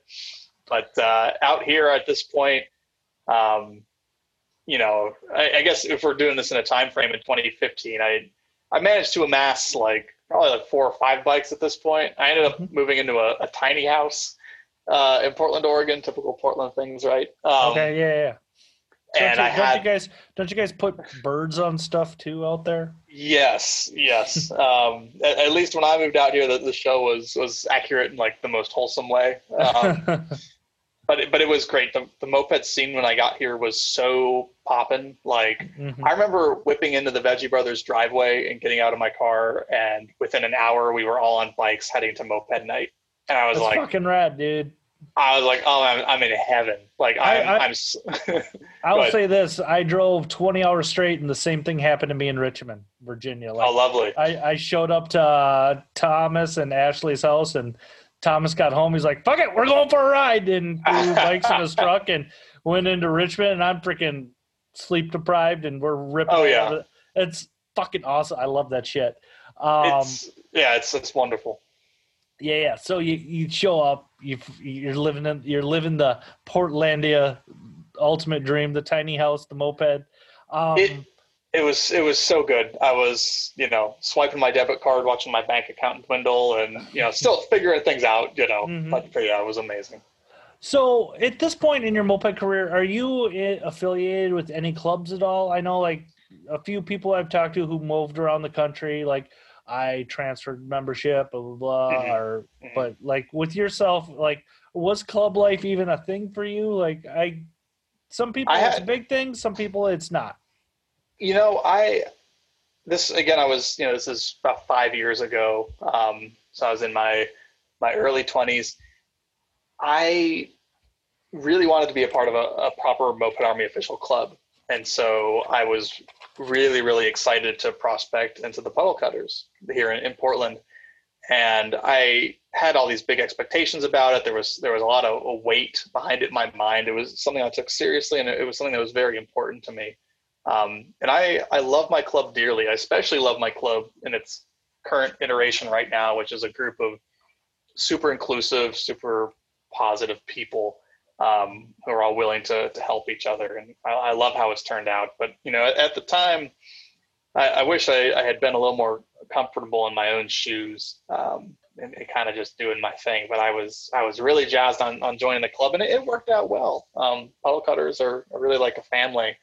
but uh, out here at this point, um, you know, I, I guess if we're doing this in a time frame in 2015, I I managed to amass like probably like four or five bikes at this point. I ended up mm-hmm. moving into a, a tiny house uh, in Portland, Oregon. Typical Portland things, right? Um, okay, yeah, yeah. Don't and you, I don't had you guys don't you guys put birds on stuff too out there? yes, yes. um, at, at least when I moved out here, the, the show was was accurate in like the most wholesome way. Um, but it, but it was great. The, the moped scene when I got here was so poppin'. Like Mhm. I remember whipping into the Veggie Brothers driveway and getting out of my car, and within an hour we were all on bikes heading to moped night. And I was That's like, fucking rad, dude. I was like, oh, I'm, I'm in heaven. Like I- I'm, I- I'm. s- I'll say this: I drove 20 hours straight, and the same thing happened to me in Richmond, Virginia. Like, oh, lovely. I, I showed up to uh, Thomas and Ashley's house, and Thomas got home. He's like, "Fuck it, we're going for a ride!" And threw bikes in his truck and went into Richmond. And I'm freaking sleep deprived, and we're ripping. Oh, yeah. it. it's fucking awesome. I love that shit. Um, it's yeah, it's it's wonderful. yeah, yeah. So you you show up, you you're living in you're living the Portlandia ultimate dream, the tiny house, the moped. Um, It- It was it was so good. I was you know swiping my debit card, watching my bank account dwindle, and you know still figuring things out. You know, Mhm. but, but yeah, it was amazing. So at this point in your moped career, are you affiliated with any clubs at all? I know like a few people I've talked to who moved around the country, like I transferred membership, blah blah blah. Mhm. Or Mhm. but like with yourself, like was club life even a thing for you? Like I, some people I it's a big thing, some people it's not. You know, I this again. I was you know this is about five years ago. Um, so I was in my my early twenties. I really wanted to be a part of a, a proper Moped Army official club, and so I was really really excited to prospect into the puddle cutters here in, in Portland. And I had all these big expectations about it. There was there was a lot of a weight behind it in my mind. It was something I took seriously, and it, it was something that was very important to me. Um, and I, I love my club dearly. I especially love my club in its current iteration right now, which is a group of super inclusive, super positive people um, who are all willing to, to help each other. And I, I love how it's turned out. But, you know, at, at the time, I, I wish I, I had been a little more comfortable in my own shoes um, and, and kind of just doing my thing. But I was I was really jazzed on, on joining the club, and it, it worked out well. Um, puddle cutters are, are really like a family.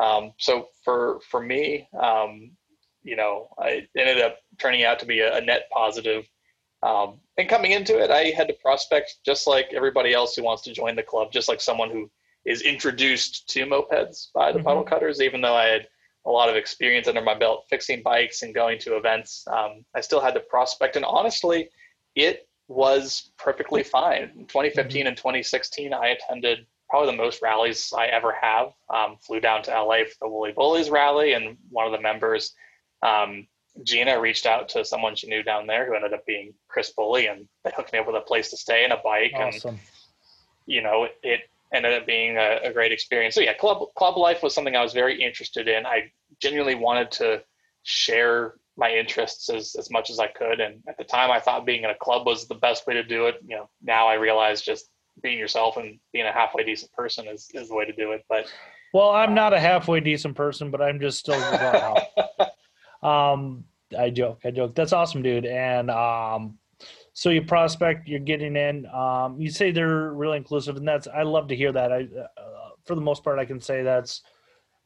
Um, so for for me, um, you know, I ended up turning out to be a, a net positive. Um, and coming into it, I had to prospect just like everybody else who wants to join the club, just like someone who is introduced to mopeds by the Mhm. puddle cutters. Even though I had a lot of experience under my belt fixing bikes and going to events, um, I still had to prospect. And honestly, it was perfectly fine. In 2015 and 2016, I attended probably the most rallies I ever have. Um, flew down to LA for the Woolly Bullies rally, and one of the members, um, Gina, reached out to someone she knew down there who ended up being Chris Bully, and they hooked me up with a place to stay and a bike, and you know, it, it ended up being a, a great experience. So yeah, club club life was something I was very interested in. I genuinely wanted to share my interests as, as much as I could. And at the time I thought being in a club was the best way to do it. You know, now I realize just being yourself and being a halfway decent person is, is the way to do it. But Well, I'm not a halfway decent person, but I'm just still. Um, I joke, I joke. That's awesome, dude. And um, so you prospect, you're getting in. Um, you say they're really inclusive, and that's I love to hear that. I, uh, for the most part, I can say that's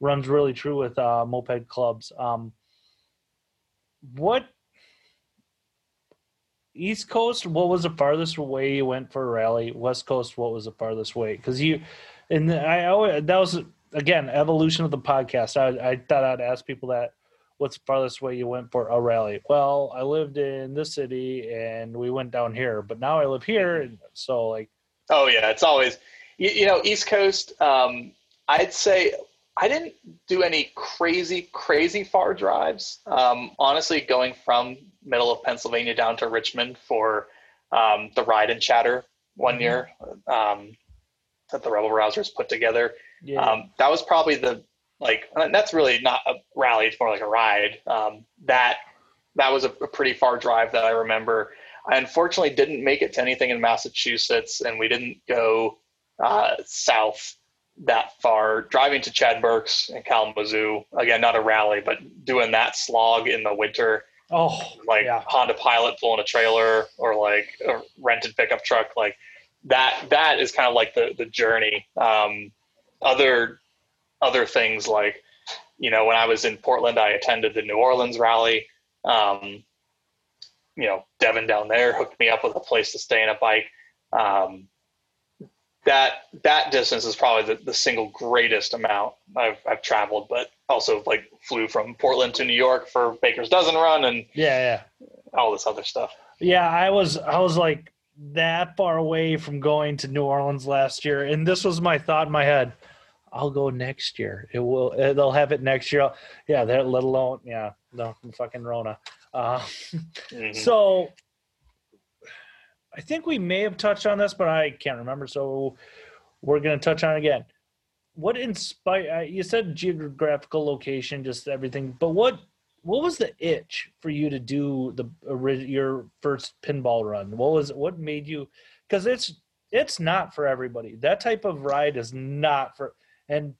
runs really true with uh, moped clubs. Um, what East Coast? What was the farthest way you went for a rally? West Coast? What was the farthest way? Because you, and I always that was again evolution of the podcast. I, I thought I'd ask people that. What's the farthest way you went for a rally? Well, I lived in this city and we went down here, but now I live here, and so like Oh yeah, it's always you, you know East Coast. Um, I'd say I didn't do any crazy crazy far drives. Um, honestly, going from middle of Pennsylvania down to Richmond for um, the ride and chatter one Mhm. year um, that the Rebel Rousers put together. yeah, Um, that was probably the like and that's really not a rally; it's more like a ride. Um, that that was a, a pretty far drive that I remember. I unfortunately didn't make it to anything in Massachusetts, and we didn't go uh, south that far. Driving to Chad Burke's in Kalamazoo again, not a rally, but doing that slog in the winter, oh like yeah, Honda Pilot pulling a trailer or like a rented pickup truck, like that. That is kind of like the the journey. Um, other other things like, you know, when I was in Portland, I attended the New Orleans rally. Um, you know, Devin down there hooked me up with a place to stay in a bike. Um, that that distance is probably the, the single greatest amount I've I've traveled, but also like flew from Portland to New York for Baker's Dozen Run and yeah, yeah, all this other stuff. Yeah, I was I was like that far away from going to New Orleans last year, and this was my thought in my head. I'll go next year. It will. They'll have it next year. Yeah, that let alone yeah, no fucking Rona. Uh, mm-hmm. So I think we may have touched on this, but I can't remember. So we're going to touch on it again. What inspired? You said geographical location, just everything. But what what was the itch for you to do the your first pinball run? What was what made you? Because it's it's not for everybody. That type of ride is not for. And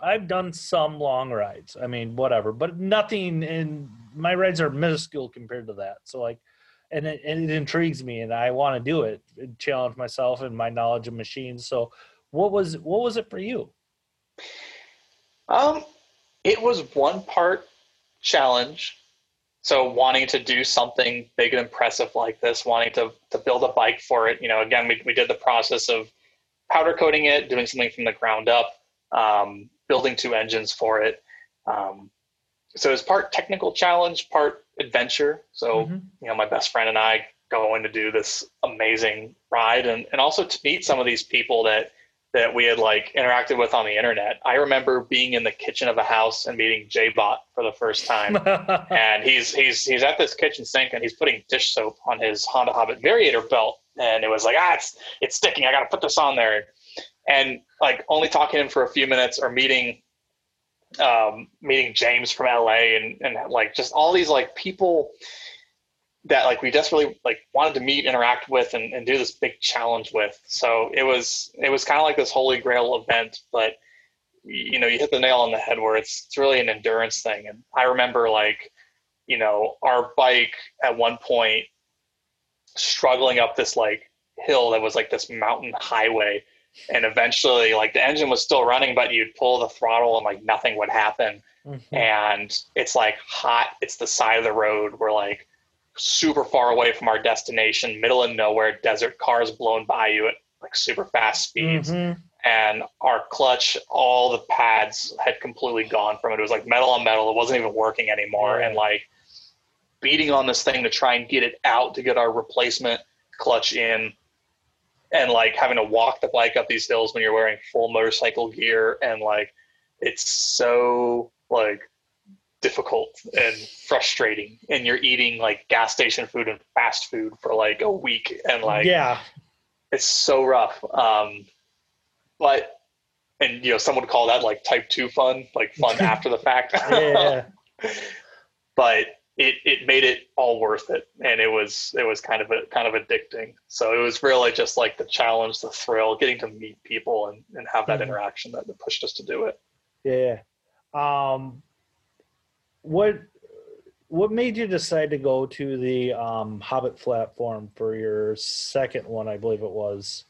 I've done some long rides. I mean, whatever, but nothing. In my rides are minuscule compared to that. So like, and it, and it intrigues me, and I want to do it, challenge myself and my knowledge of machines. So, what was what was it for you? Um, it was one part challenge. So wanting to do something big and impressive like this, wanting to to build a bike for it. You know, again, we we did the process of powder coating it, doing something from the ground up, um, building two engines for it. Um, so it's part technical challenge, part adventure. So, mm-hmm. you know, my best friend and I going to do this amazing ride and, and also to meet some of these people that that we had like interacted with on the internet. I remember being in the kitchen of a house and meeting J-Bot for the first time. and he's he's he's at this kitchen sink and he's putting dish soap on his Honda Hobbit variator belt. And it was like, ah, it's it's sticking. I gotta put this on there. And like only talking to him for a few minutes or meeting um, meeting James from LA and and like just all these like people that like we desperately like wanted to meet, interact with, and, and do this big challenge with. So it was it was kind of like this holy grail event, but you know you hit the nail on the head where it's it's really an endurance thing. And I remember like you know our bike at one point struggling up this like hill that was like this mountain highway and eventually like the engine was still running but you'd pull the throttle and like nothing would happen. Mm-hmm. and it's like hot. It's the side of the road. We're like super far away from our destination middle of nowhere desert cars blown by you at like super fast speeds. Mm-hmm. and our clutch all the pads had completely gone from it. It was like metal on metal. It wasn't even working anymore. And like beating on this thing to try and get it out to get our replacement clutch in and like having to walk the bike up these hills when you're wearing full motorcycle gear and like it's so like difficult and frustrating and you're eating like gas station food and fast food for like a week and like yeah. it's so rough um but and you know some would call that like type 2 fun like fun after the fact. Yeah. But it it made it all worth it and it was it was kind of a kind of addicting so it was really just like the challenge the thrill getting to meet people and, and have that mm-hmm. interaction that, that pushed us to do it yeah um what what made you decide to go to the um, Hobbit platform for your second one? I believe it was.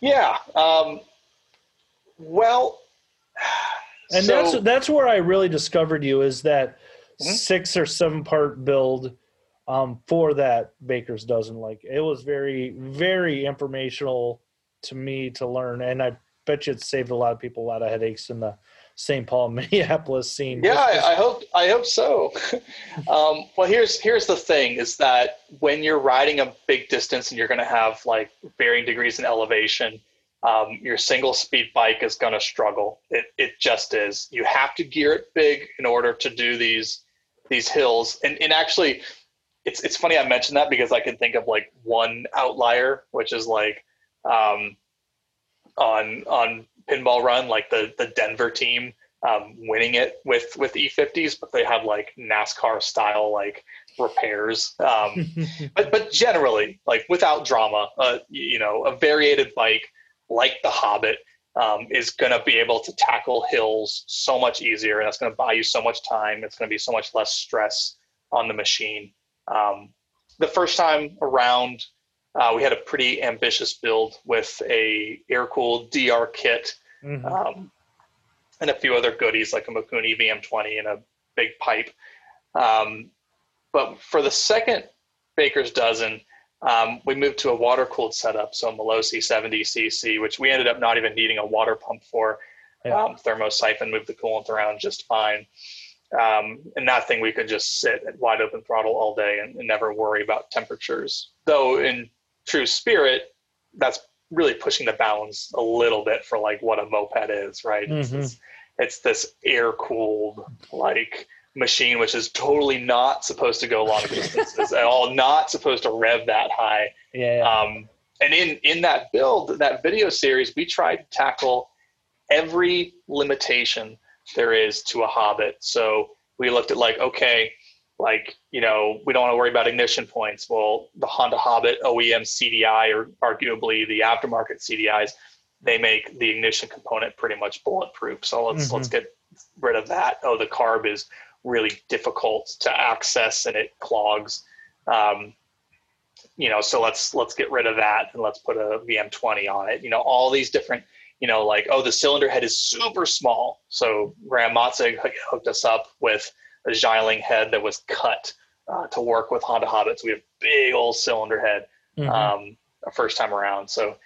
Yeah. Um, well, and so, that's that's where I really discovered you is that mm-hmm. six or seven part build um, for that Baker's dozen. Like it was very, very informational to me to learn, and I bet you it saved a lot of people a lot of headaches in the St. Paul, Minneapolis scene. Yeah, I, I hope I hope so. um, well, here's here's the thing: is that when you're riding a big distance and you're going to have like varying degrees in elevation, um, your single speed bike is going to struggle. It it just is. You have to gear it big in order to do these these hills. And and actually, it's it's funny I mentioned that because I can think of like one outlier, which is like um, on on pinball run, like the the Denver team um, winning it with with E50s, but they have like NASCAR style like repairs. Um, but but generally, like without drama, uh, you know, a variated bike like the Hobbit um, is going to be able to tackle hills so much easier, and that's going to buy you so much time. It's going to be so much less stress on the machine. Um, the first time around, uh, we had a pretty ambitious build with a air cooled DR kit. Mm-hmm. Um, and a few other goodies like a Mikuni VM20 and a big pipe. Um, but for the second baker's dozen, um, we moved to a water cooled setup, so Malossi 70cc, which we ended up not even needing a water pump for. Yeah. Um, thermosiphon moved the coolant around just fine. Um, and that thing we could just sit at wide open throttle all day and, and, never worry about temperatures. Though in true spirit, that's really pushing the bounds a little bit for like what a moped is, right? Mm-hmm. It's, it's, it's this air cooled like machine, which is totally not supposed to go long distances at all, not supposed to rev that high. Yeah. Um, and in in that build, that video series, we tried to tackle every limitation there is to a Hobbit. So we looked at like, okay, like you know, we don't want to worry about ignition points. Well, the Honda Hobbit OEM CDI, or arguably the aftermarket CDIs, they make the ignition component pretty much bulletproof. So let's mm-hmm. let's get rid of that. Oh, the carb is really difficult to access and it clogs. Um, you know, so let's let's get rid of that and let's put a VM20 on it. You know, all these different, you know, like oh, the cylinder head is super small. So Graham Motzig hooked us up with a Xiling head that was cut uh, to work with Honda Hobbits. We have big old cylinder head mm-hmm. um, first time around. So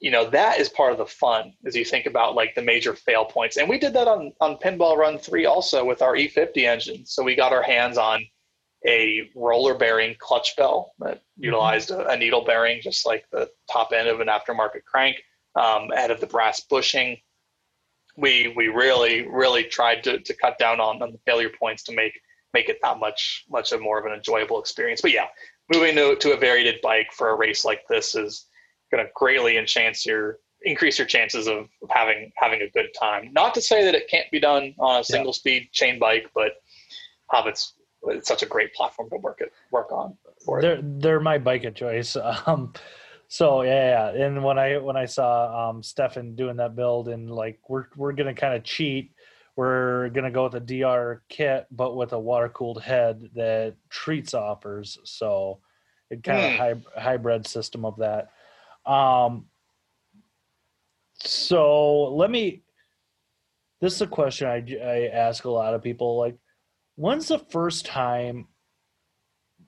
you know that is part of the fun as you think about like the major fail points. And we did that on on pinball run 3 also with our e50 engine. So we got our hands on a roller bearing clutch bell that mm-hmm. utilized a, a, needle bearing just like the top end of an aftermarket crank um, out of the brass bushing. We we really really tried to, to cut down on, on the failure points to make make it that much much of more of an enjoyable experience. But yeah moving to, to a varied bike for a race like this is going to greatly enhance your increase your chances of having having a good time. Not to say that it can't be done on a single yeah. speed chain bike, but Hobbit's it's such a great platform to work it work on. they're they're my bike of choice. Um, so yeah, yeah, and when I when I saw um, Stefan doing that build and like we're we're gonna kind of cheat. We're gonna go with a DR kit, but with a water cooled head that Treats offers. So it kind of mm. hy- hybrid system of that. Um, so let me. This is a question I, I ask a lot of people. Like, when's the first time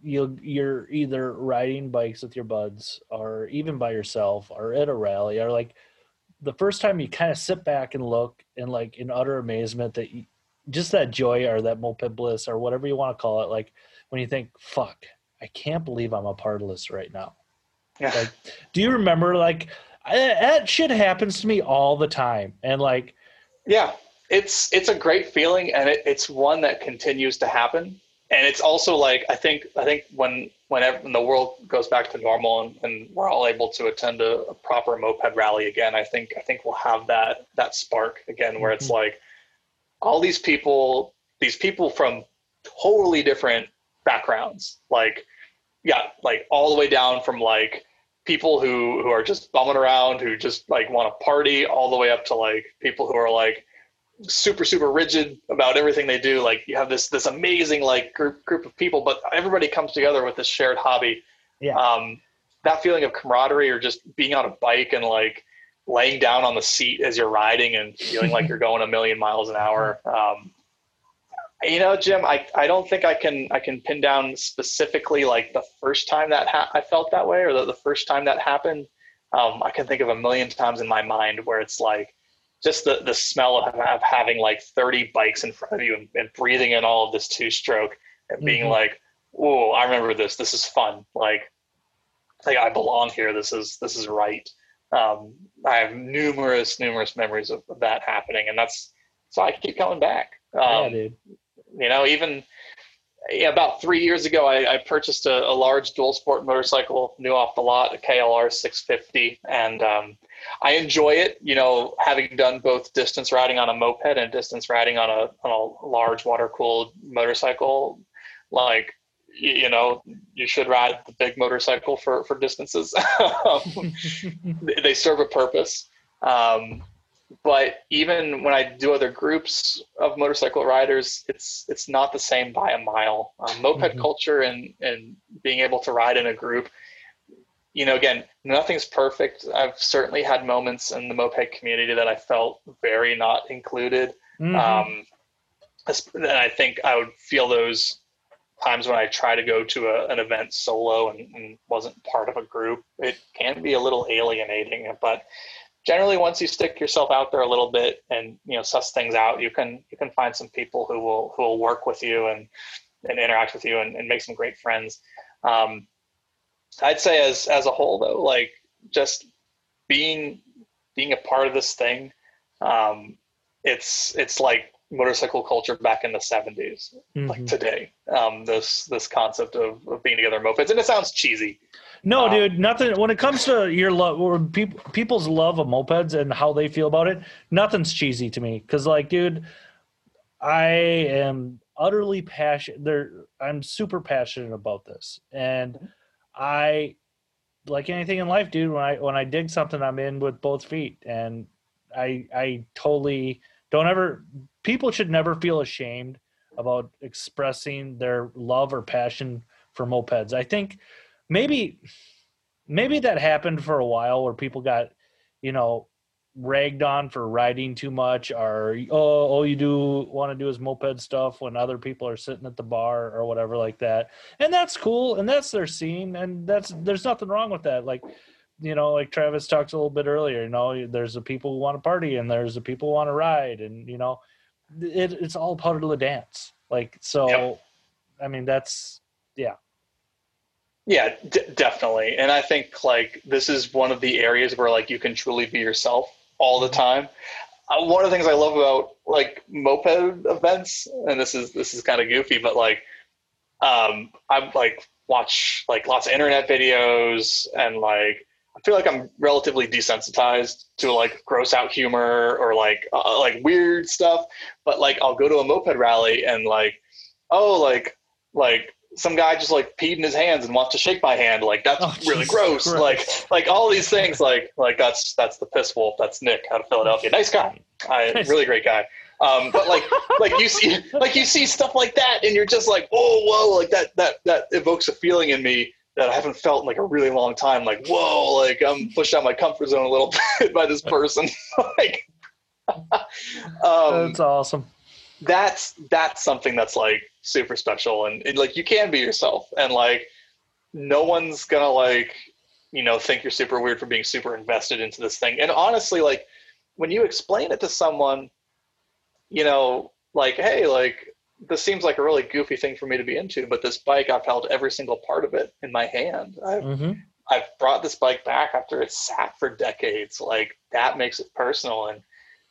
you you're either riding bikes with your buds, or even by yourself, or at a rally, or like the first time you kind of sit back and look and like in utter amazement that you, just that joy or that moped bliss or whatever you want to call it, like when you think, "Fuck, I can't believe I'm a part of this right now." Yeah. Like, do you remember like I, that shit happens to me all the time, and like, yeah, it's it's a great feeling, and it, it's one that continues to happen. And it's also like I think I think when whenever when the world goes back to normal and, and we're all able to attend a, a, proper moped rally again, I think I think we'll have that that spark again where it's mm-hmm. like all these people, these people from totally different backgrounds, like yeah, like all the way down from like people who who are just bumming around, who just like want to party, all the way up to like people who are like super super rigid about everything they do. Like you have this this amazing like group group of people, but everybody comes together with this shared hobby. Yeah. Um, that feeling of camaraderie or just being on a bike and like laying down on the seat as you're riding and feeling like you're going a million miles an hour. Um, you know, Jim, I, I don't think I can I can pin down specifically like the first time that ha- I felt that way or the, the first time that happened. Um, I can think of a million times in my mind where it's like just the, the smell of, of having like 30 bikes in front of you and, and breathing in all of this two stroke and being mm-hmm. like, "Oh, I remember this. This is fun. Like, like I belong here. This is this is right." Um, I have numerous numerous memories of, of that happening, and that's so I keep coming back. Um, yeah, dude. You know, even about three years ago, I, I purchased a, a, large dual sport motorcycle, new off the lot, a KLR 650, and um, I enjoy it. You know, having done both distance riding on a moped and distance riding on a on a large water cooled motorcycle, like you, know, you should ride the big motorcycle for for distances. they serve a purpose. Um, but even when I do other groups of motorcycle riders, it's it's not the same by a mile. Um, moped mm-hmm. culture and and being able to ride in a group, you know, again, nothing's perfect. I've certainly had moments in the moped community that I felt very not included. Mm-hmm. Um, and I think I would feel those times when I try to go to a, an event solo and, and, wasn't part of a group. It can be a little alienating, but generally, once you stick yourself out there a little bit and you know suss things out, you can you can find some people who will who will work with you and and interact with you and, and make some great friends. Um, I'd say as as a whole though, like just being being a part of this thing, um, it's it's like motorcycle culture back in the 70s mm-hmm. like today um, this this concept of, of being together in mopeds and it sounds cheesy no um, dude nothing when it comes to your love people people's love of mopeds and how they feel about it nothing's cheesy to me because like dude i am utterly passionate there i'm super passionate about this and i like anything in life dude when i when i dig something i'm in with both feet and i i totally don't ever people should never feel ashamed about expressing their love or passion for mopeds. I think maybe maybe that happened for a while where people got, you know, ragged on for riding too much or oh all you do want to do is moped stuff when other people are sitting at the bar or whatever like that. And that's cool and that's their scene and that's there's nothing wrong with that. Like you know, like Travis talked a little bit earlier, you know, there's the people who want to party and there's the people who want to ride and, you know, it, it's all part of the dance. Like, so, yep. I mean, that's, yeah. Yeah, d- definitely. And I think like this is one of the areas where like you can truly be yourself all the mm-hmm. time. Uh, one of the things I love about like moped events, and this is, this is kind of goofy, but like, um, I'm like watch like lots of internet videos and like, I feel like I'm relatively desensitized to like gross out humor or like uh, like weird stuff. But like I'll go to a moped rally and like, oh, like like some guy just like peed in his hands and wants to shake my hand. Like that's oh, really gross. Christ. Like like all these things. Like like that's that's the piss wolf. That's Nick out of Philadelphia. Nice guy. I, really great guy. Um, but like like you see like you see stuff like that and you're just like oh whoa like that that that evokes a feeling in me that I haven't felt in like a really long time. Like, whoa, like I'm pushed out my comfort zone a little bit by this person. like, um, that's awesome. That's that's something that's like super special, and, and like you can be yourself, and like no one's gonna like you know think you're super weird for being super invested into this thing. And honestly, like when you explain it to someone, you know, like hey, like this seems like a really goofy thing for me to be into, but this bike, I've held every single part of it in my hand. I've, mm-hmm. I've brought this bike back after it sat for decades. Like that makes it personal. And,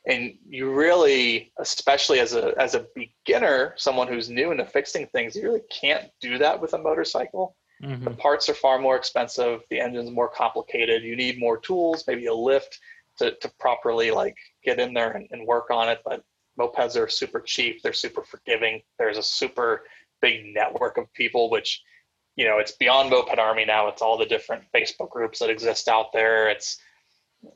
and you really, especially as a, as a beginner, someone who's new into fixing things, you really can't do that with a motorcycle. Mm-hmm. The parts are far more expensive. The engine's more complicated. You need more tools, maybe a lift to, to properly like get in there and, and work on it. But mopeds are super cheap they're super forgiving there's a super big network of people which you know it's beyond moped army now it's all the different facebook groups that exist out there it's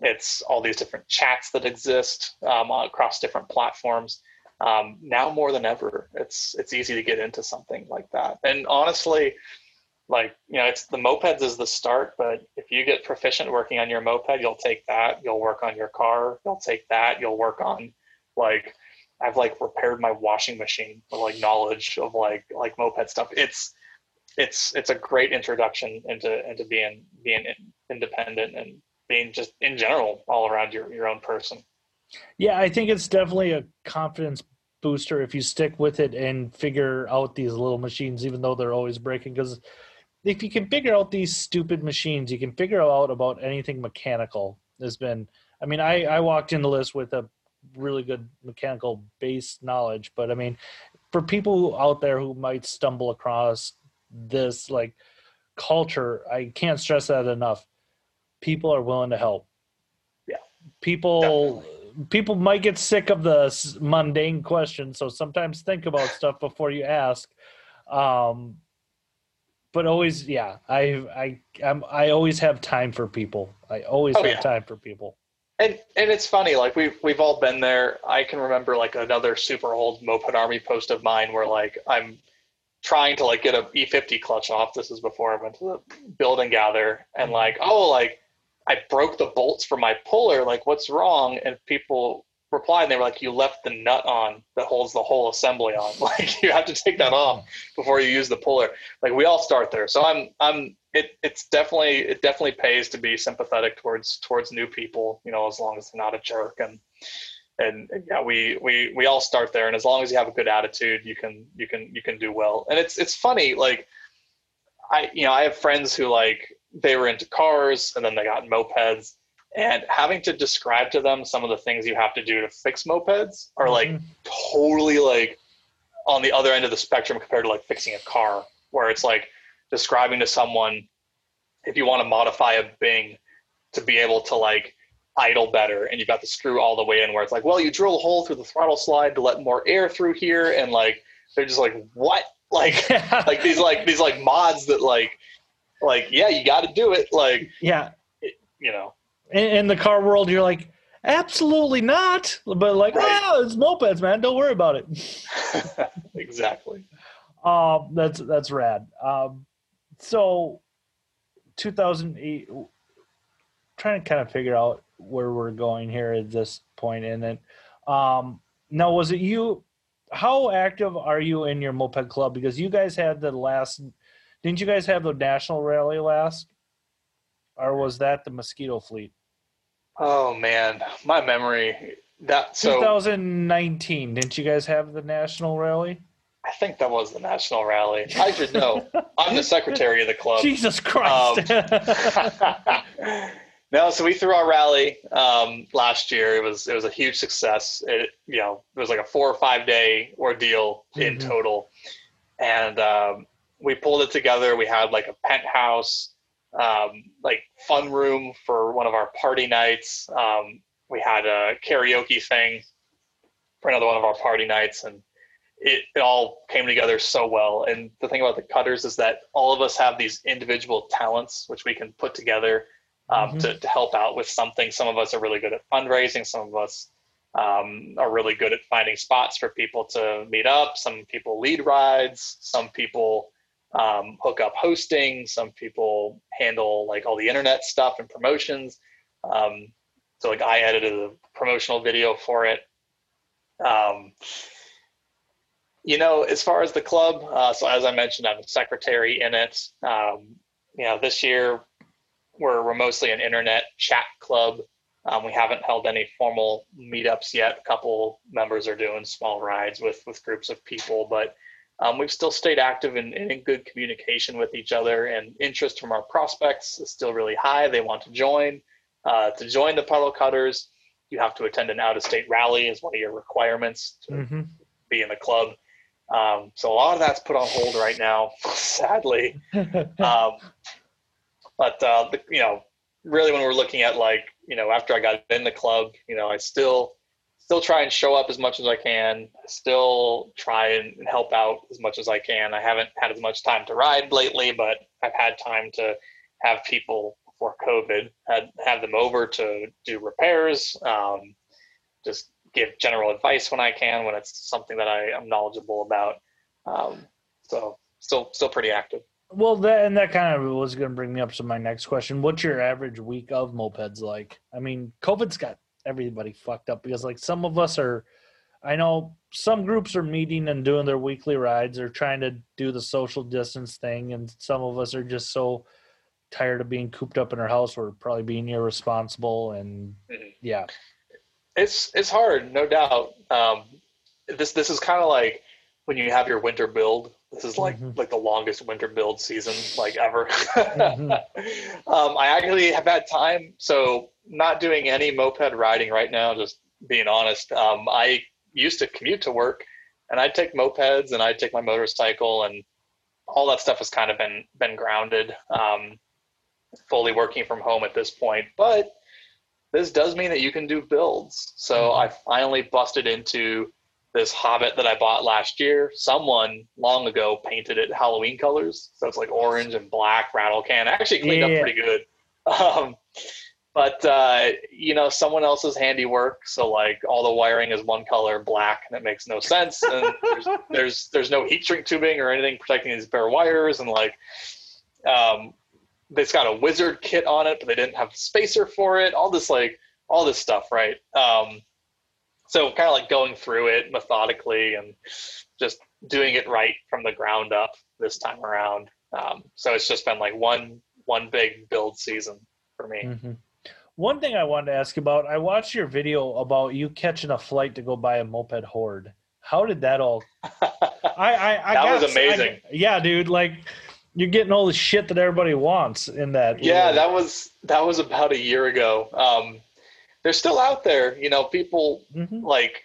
it's all these different chats that exist um, across different platforms um, now more than ever it's it's easy to get into something like that and honestly like you know it's the mopeds is the start but if you get proficient working on your moped you'll take that you'll work on your car you'll take that you'll work on like I've like repaired my washing machine with like knowledge of like like moped stuff. It's it's it's a great introduction into into being being independent and being just in general all around your your own person. Yeah, I think it's definitely a confidence booster if you stick with it and figure out these little machines, even though they're always breaking. Because if you can figure out these stupid machines, you can figure out about anything mechanical. There's been, I mean, I I walked into this with a really good mechanical base knowledge. But I mean, for people out there who might stumble across this like culture, I can't stress that enough. People are willing to help. Yeah. People Definitely. people might get sick of the mundane questions, so sometimes think about stuff before you ask. Um, but always, yeah, I I I'm, I always have time for people. I always oh, have yeah. time for people and and it's funny like we've we've all been there i can remember like another super old moped army post of mine where like i'm trying to like get a E50 clutch off. This is before I went to the build and gather, and like, oh, like I broke the bolts for my puller. Like, what's wrong? And people replied, and they were like, you left the nut on that holds the whole assembly on. Like, you have to take that off before you use the puller. Like, we all start there. So I'm, I'm. It, it's definitely, it definitely pays to be sympathetic towards towards new people. You know, as long as they're not a jerk and and yeah, we we we all start there, and as long as you have a good attitude, you can you can you can do well. And it's it's funny, like I you know I have friends who like they were into cars and then they got mopeds, and having to describe to them some of the things you have to do to fix mopeds are like mm-hmm. totally like on the other end of the spectrum compared to like fixing a car, where it's like describing to someone if you want to modify a Bing to be able to like idle better and you've got the screw all the way in where it's like well you drill a hole through the throttle slide to let more air through here and like they're just like what? Like like these like these like mods that like like yeah you got to do it like yeah it, you know in, in, the car world you're like absolutely not but like right. ah it's mopeds man don't worry about it exactly um that's that's rad um so 2008 trying to kind of figure out where we're going here at this point in it. Um, now, was it you? How active are you in your moped club? Because you guys had the last. Didn't you guys have the national rally last, or was that the mosquito fleet? Oh man, my memory. That so 2019. Didn't you guys have the national rally? I think that was the national rally. I should know. I'm the secretary of the club. Jesus Christ. Um, No, so we threw our rally um, last year. It was it was a huge success. It you know it was like a four or five day ordeal in mm-hmm. total, and um, we pulled it together. We had like a penthouse, um, like fun room for one of our party nights. Um, we had a karaoke thing for another one of our party nights, and it, it all came together so well. And the thing about the cutters is that all of us have these individual talents which we can put together um, mm-hmm. to, to help out with something. Some of us are really good at fundraising. Some of us um, are really good at finding spots for people to meet up. Some people lead rides. Some people um, hook up hosting. Some people handle like all the internet stuff and promotions. Um, so like I edited a promotional video for it. Um, you know, as far as the club, uh, so as I mentioned, I'm a secretary in it. Um, you know, this year we're, we're mostly an internet chat club. Um, we haven't held any formal meetups yet. A couple members are doing small rides with with groups of people, but um, we've still stayed active and in, in, good communication with each other. And interest from our prospects is still really high. They want to join. Uh, to join the puddle cutters, you have to attend an out-of-state rally as one of your requirements to mm-hmm. be in the club. Um, so a lot of that's put on hold right now, sadly. um, but uh, the, you know, really, when we're looking at like you know, after I got in the club, you know, I still still try and show up as much as I can. Still try and help out as much as I can. I haven't had as much time to ride lately, but I've had time to have people before COVID had have them over to do repairs. Um, just give general advice when I can when it's something that I am knowledgeable about. Um, so still still pretty active. Well, that and that kind of was going to bring me up to my next question. What's your average week of mopeds like? I mean, COVID's got everybody fucked up because like some of us are. I know some groups are meeting and doing their weekly rides. They're trying to do the social distance thing, and some of us are just so tired of being cooped up in our house. We're probably being irresponsible, and mm-hmm. yeah, it's it's hard, no doubt. Um, this this is kind of like when you have your winter build this is like mm-hmm. like the longest winter build season like ever. mm-hmm. um, I actually have had time, so not doing any moped riding right now. Just being honest, um, I used to commute to work, and I'd take mopeds and I'd take my motorcycle, and all that stuff has kind of been been grounded. Um, fully working from home at this point, but this does mean that you can do builds. So mm-hmm. I finally busted into this Hobbit that I bought last year. Someone long ago painted it Halloween colors, so it's like orange and black rattle can. Actually cleaned yeah. up pretty good. Um, but uh, you know, someone else's handiwork. So like all the wiring is one color, black, and it makes no sense. And there's, there's there's no heat shrink tubing or anything protecting these bare wires, and like um, it's got a wizard kit on it, but they didn't have the spacer for it. All this like all this stuff, right? Um, so kind of like going through it methodically and just doing it right from the ground up this time around. Um, so it's just been like one one big build season for me. Mm-hmm. One thing I wanted to ask about, I watched your video about you catching a flight to go buy a moped horde. How did that all? I I, I that got, was amazing. I, yeah, dude. Like you're getting all the shit that everybody wants in that. Yeah, that was that was about a year ago. Um, they're still out there. You know, people mm-hmm. like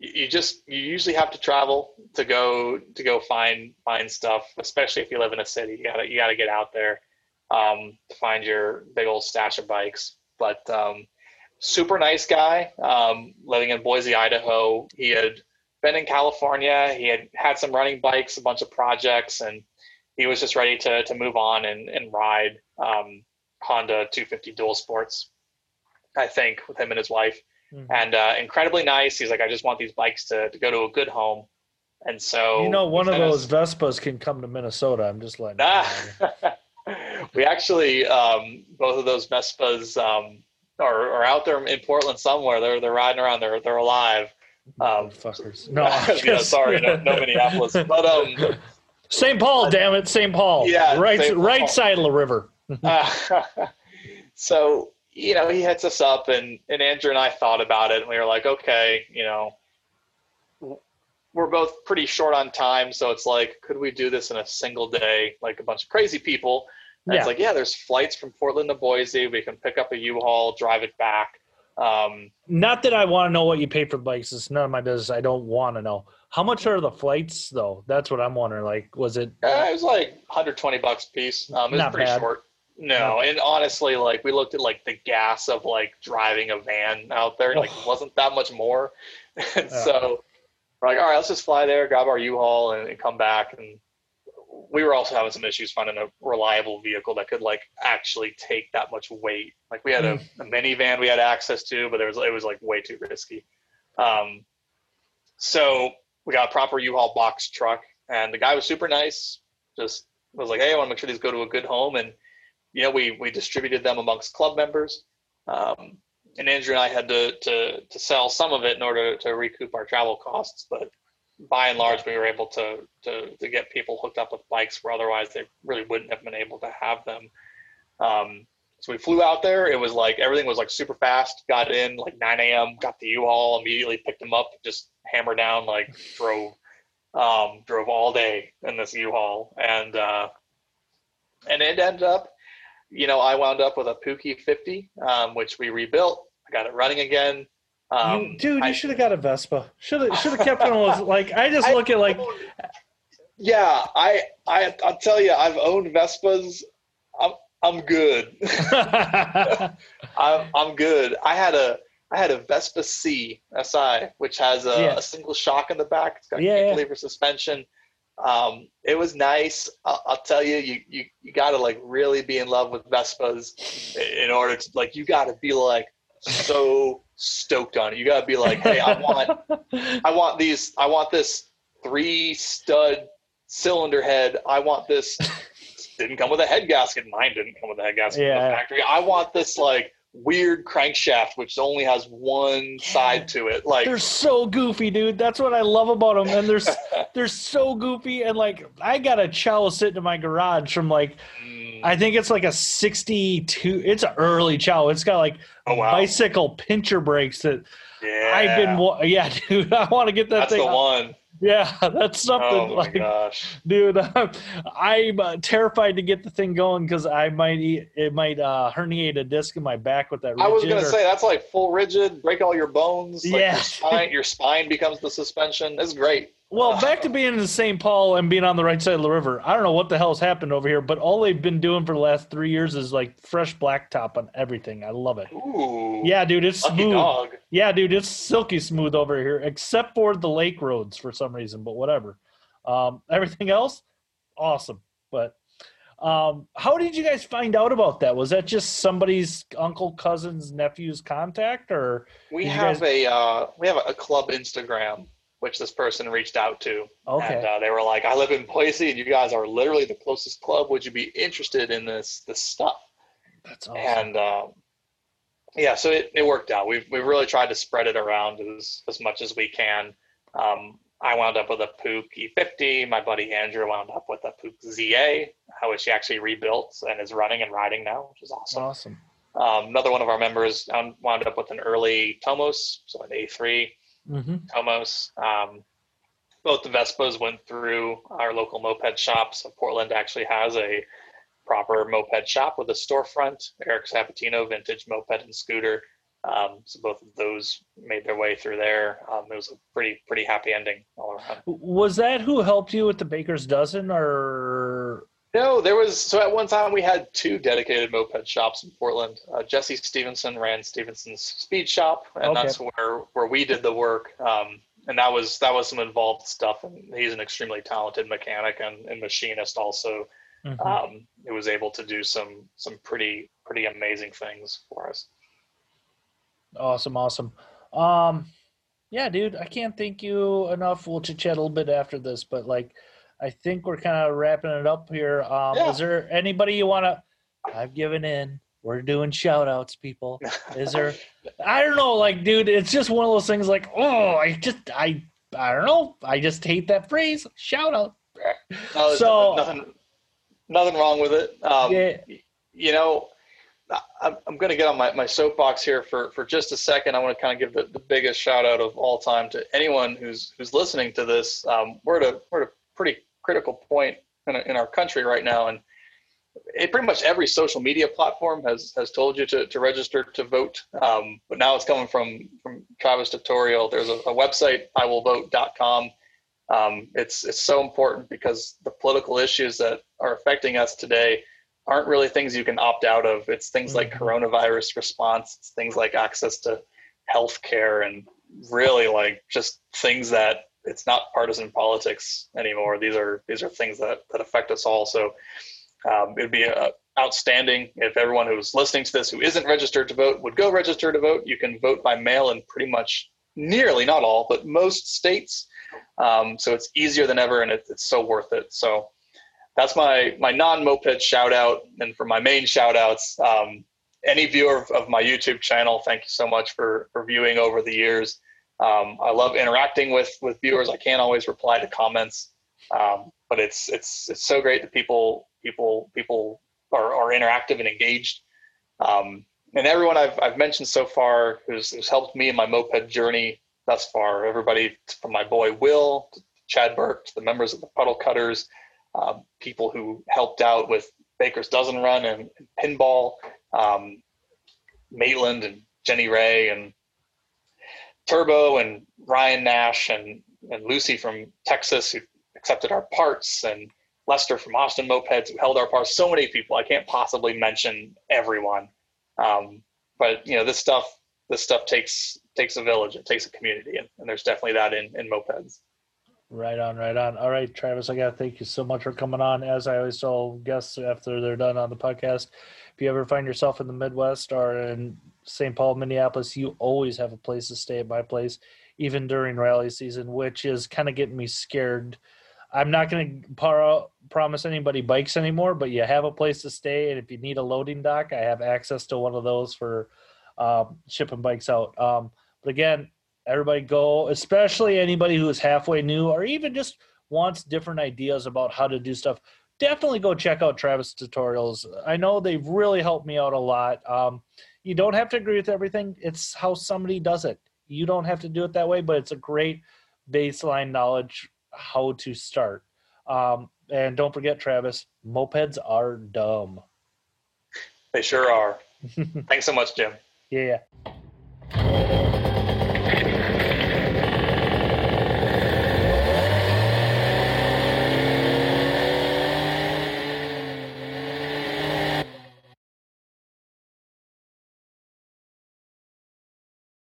you just you usually have to travel to go to go find find stuff, especially if you live in a city. You gotta you gotta get out there um, to find your big old stash of bikes. But um, super nice guy, um, living in Boise, Idaho. He had been in California. He had had some running bikes, a bunch of projects, and he was just ready to to move on and and ride um, Honda 250 dual sports. I think with him and his wife, mm-hmm. and uh, incredibly nice. He's like, I just want these bikes to to go to a good home. And so you know, one of those Vespas can come to Minnesota. I'm just like, Ah. we actually um, both of those Vespas um, are, are out there in Portland somewhere. They're they're riding around. They're they're alive. Um, fuckers. No, yeah, sorry, no, no Minneapolis, but um, St. Paul, damn it, St. Paul. Yeah, right. Paul. right side of the river. uh, so you know, he hits us up, and and Andrew and I thought about it, and we were like, okay, you know, we're both pretty short on time, so it's like, could we do this in a single day, like a bunch of crazy people? And yeah. it's like, yeah, there's flights from Portland to Boise. We can pick up a U-Haul, drive it back. Um, Not that I want to know what you paid for bikes. It's none of my business. I don't want to know. How much are the flights though? That's what I'm wondering. Like, was it? Uh, it was like 120 bucks a piece. Um, it was Not pretty bad. short. No, and honestly, like we looked at like the gas of like driving a van out there, like it wasn't that much more. and yeah. so we're like, all right, let's just fly there, grab our U-Haul, and, and come back. And we were also having some issues finding a reliable vehicle that could like actually take that much weight. Like we had a, hmm. a minivan we had access to, but there was it was like way too risky. Um, so we got a proper U-Haul box truck, and the guy was super nice. Just was like, hey, I want to make sure these go to a good home, and know, we we distributed them amongst club members. Um, and Andrew and I had to, to to sell some of it in order to recoup our travel costs, but by and large, we were able to, to to get people hooked up with bikes where otherwise they really wouldn't have been able to have them. Um, so we flew out there. It was like everything was like super fast. Got in like 9 a.m. Got the U-Haul immediately, picked them up, just hammer down, like drove um, drove all day in this U-Haul, and uh, and it ended up you know, I wound up with a Puch E50, um, which we rebuilt. I got it running again. Um, you, dude, you should have got a Vespa. Should have should have kept one of those. Like I just look I, at like. Yeah, I I I'll tell you, I've owned Vespas. I'm I'm good. I'm I'm good. I had a I had a Vespa C SI, which has a, yeah. a single shock in the back. It's got yeah, cantilever yeah. suspension um, it was nice. I'll, I'll, tell you, you you you got to like really be in love with Vespas in order to like. You got to be like so stoked on it. You got to be like, hey, I want, I want these, I want this three stud cylinder head. I want this. Didn't come with a head gasket. Mine didn't come with a head gasket yeah. from the factory. I want this like weird crankshaft which only has one side to it like they're so goofy dude that's what i love about them and they're they're so goofy and like i got a Ciao sitting in my garage from like mm. i think it's like a 62 it's an early Ciao it's got like oh, wow. bicycle pincher brakes that yeah. i've been yeah dude i want to get that that's thing the one yeah, that's something. Oh my like, gosh, dude, I'm, I'm uh, terrified to get the thing going because I might eat, it might uh, herniate a disc in my back with that. I was gonna or, say that's like full rigid, break all your bones. Like yeah, your spine, your spine becomes the suspension. It's great. Well, back to being in St. Paul and being on the right side of the river. I don't know what the hell's happened over here, but all they've been doing for the last three years is like fresh blacktop on everything. I love it. Ooh, yeah, dude, it's smooth. Dog. Yeah, dude, it's silky smooth over here, except for the lake roads for some reason. But whatever. Um, everything else, awesome. But Um, how did you guys find out about that? Was that just somebody's uncle, cousin's, nephew's contact, or We have guys- a uh, we have a club Instagram which this person reached out to, okay? and uh, they were like, "I live in Boise, and you guys are literally the closest club. Would you be interested in this this stuff?" That's awesome. And um, yeah, so it, it worked out. We've we've really tried to spread it around as as much as we can. Um, I wound up with a Puch E50. My buddy Andrew wound up with a Puch ZA, uh, which he actually rebuilt and is running and riding now, which is awesome. awesome. Um, another one of our members wound wound up with an early Tomos, so an A3 hmm Tomos. Um, both the Vespas went through our local moped shop. So Portland actually has a proper moped shop with a storefront. Eric Sabatino, vintage moped and scooter. Um, so both of those made their way through there. Um, it was a pretty pretty happy ending all around. Was that who helped you with the Baker's Dozen, or No, there was so at one time we had two dedicated moped shops in Portland. Uh, Jesse Stevenson ran Stevenson's Speed Shop, and Okay. that's where where we did the work. Um, and that was that was some involved stuff. And he's an extremely talented mechanic and, and machinist. Also, Mhm. um, who was able to do some some pretty pretty amazing things for us. awesome, awesome? Um, yeah, dude, I can't thank you enough. We'll chit chat a little bit after this, but like, I think we're kind of wrapping it up here. Um, Yeah. Is there anybody you want to? I've given in. We're doing shout outs, people. Is there? I don't know, like, dude, it's just one of those things. Like, oh, I just, I, I don't know. I just hate that phrase. Shout out. No, So- nothing nothing wrong with it. Um, Yeah. you know, I- I'm going to get on my, my soapbox here for, for just a second. I want to kind of give the, the biggest shout out of all time to anyone who's who's listening to this. Um, we're at a we're at a pretty critical point in, in our country right now, and it, pretty much every social media platform has has told you to, to register to vote. Um, but now it's coming from from Travis Tutorial. There's a, a website, iwillvote.com. Um, it's it's so important because the political issues that are affecting us today aren't really things you can opt out of. It's things like Mhm. coronavirus response. It's things like access to health care and really like just things that it's not partisan politics anymore. These are these are things that that affect us all. So um, it'd be uh, outstanding if everyone who's listening to this who isn't registered to vote would go register to vote. You can vote by mail in pretty much nearly not all, but most states. Um, so it's easier than ever, and it, it's so worth it. So that's my my non-moped shout out, and for my main shout outs, um, any viewer of, of my YouTube channel, thank you so much for for viewing over the years. Um, I love interacting with with viewers. I can't always reply to comments, um, but it's it's it's so great that people people people are, are interactive and engaged. Um, and everyone I've I've mentioned so far who's, who's helped me in my moped journey thus far. Everybody from my boy Will, to Chad Burke, to the members of the Puddle Cutters, um, people who helped out with Baker's Dozen Run and, and Pinball, um, Maitland and Jenny Ray and Turbo and Ryan Nash and, and Lucy from Texas who accepted our parts and Lester from Austin Mopeds who held our parts. So many people. I can't possibly mention everyone. Um, but you know, this stuff this stuff takes takes a village, it takes a community, and, and there's definitely that in, in mopeds. Right on, right on. All right, Travis, I got to thank you so much for coming on. As I always tell guests after they're done on the podcast, if you ever find yourself in the Midwest or in St. Paul, Minneapolis, you always have a place to stay at my place, even during rally season, which is kind of getting me scared. I'm not going to par- promise anybody bikes anymore, but you have a place to stay. And if you need a loading dock, I have access to one of those for um, shipping bikes out. Um, but again, everybody go especially anybody who is halfway new or even just wants different ideas about how to do stuff definitely go check out travis tutorials i know they've really helped me out a lot um, you don't have to agree with everything. It's how somebody does it. You don't have to do it that way but it's a great baseline knowledge how to start. Um, and don't forget travis mopeds are dumb. They sure are. Thanks so much, Jim. yeah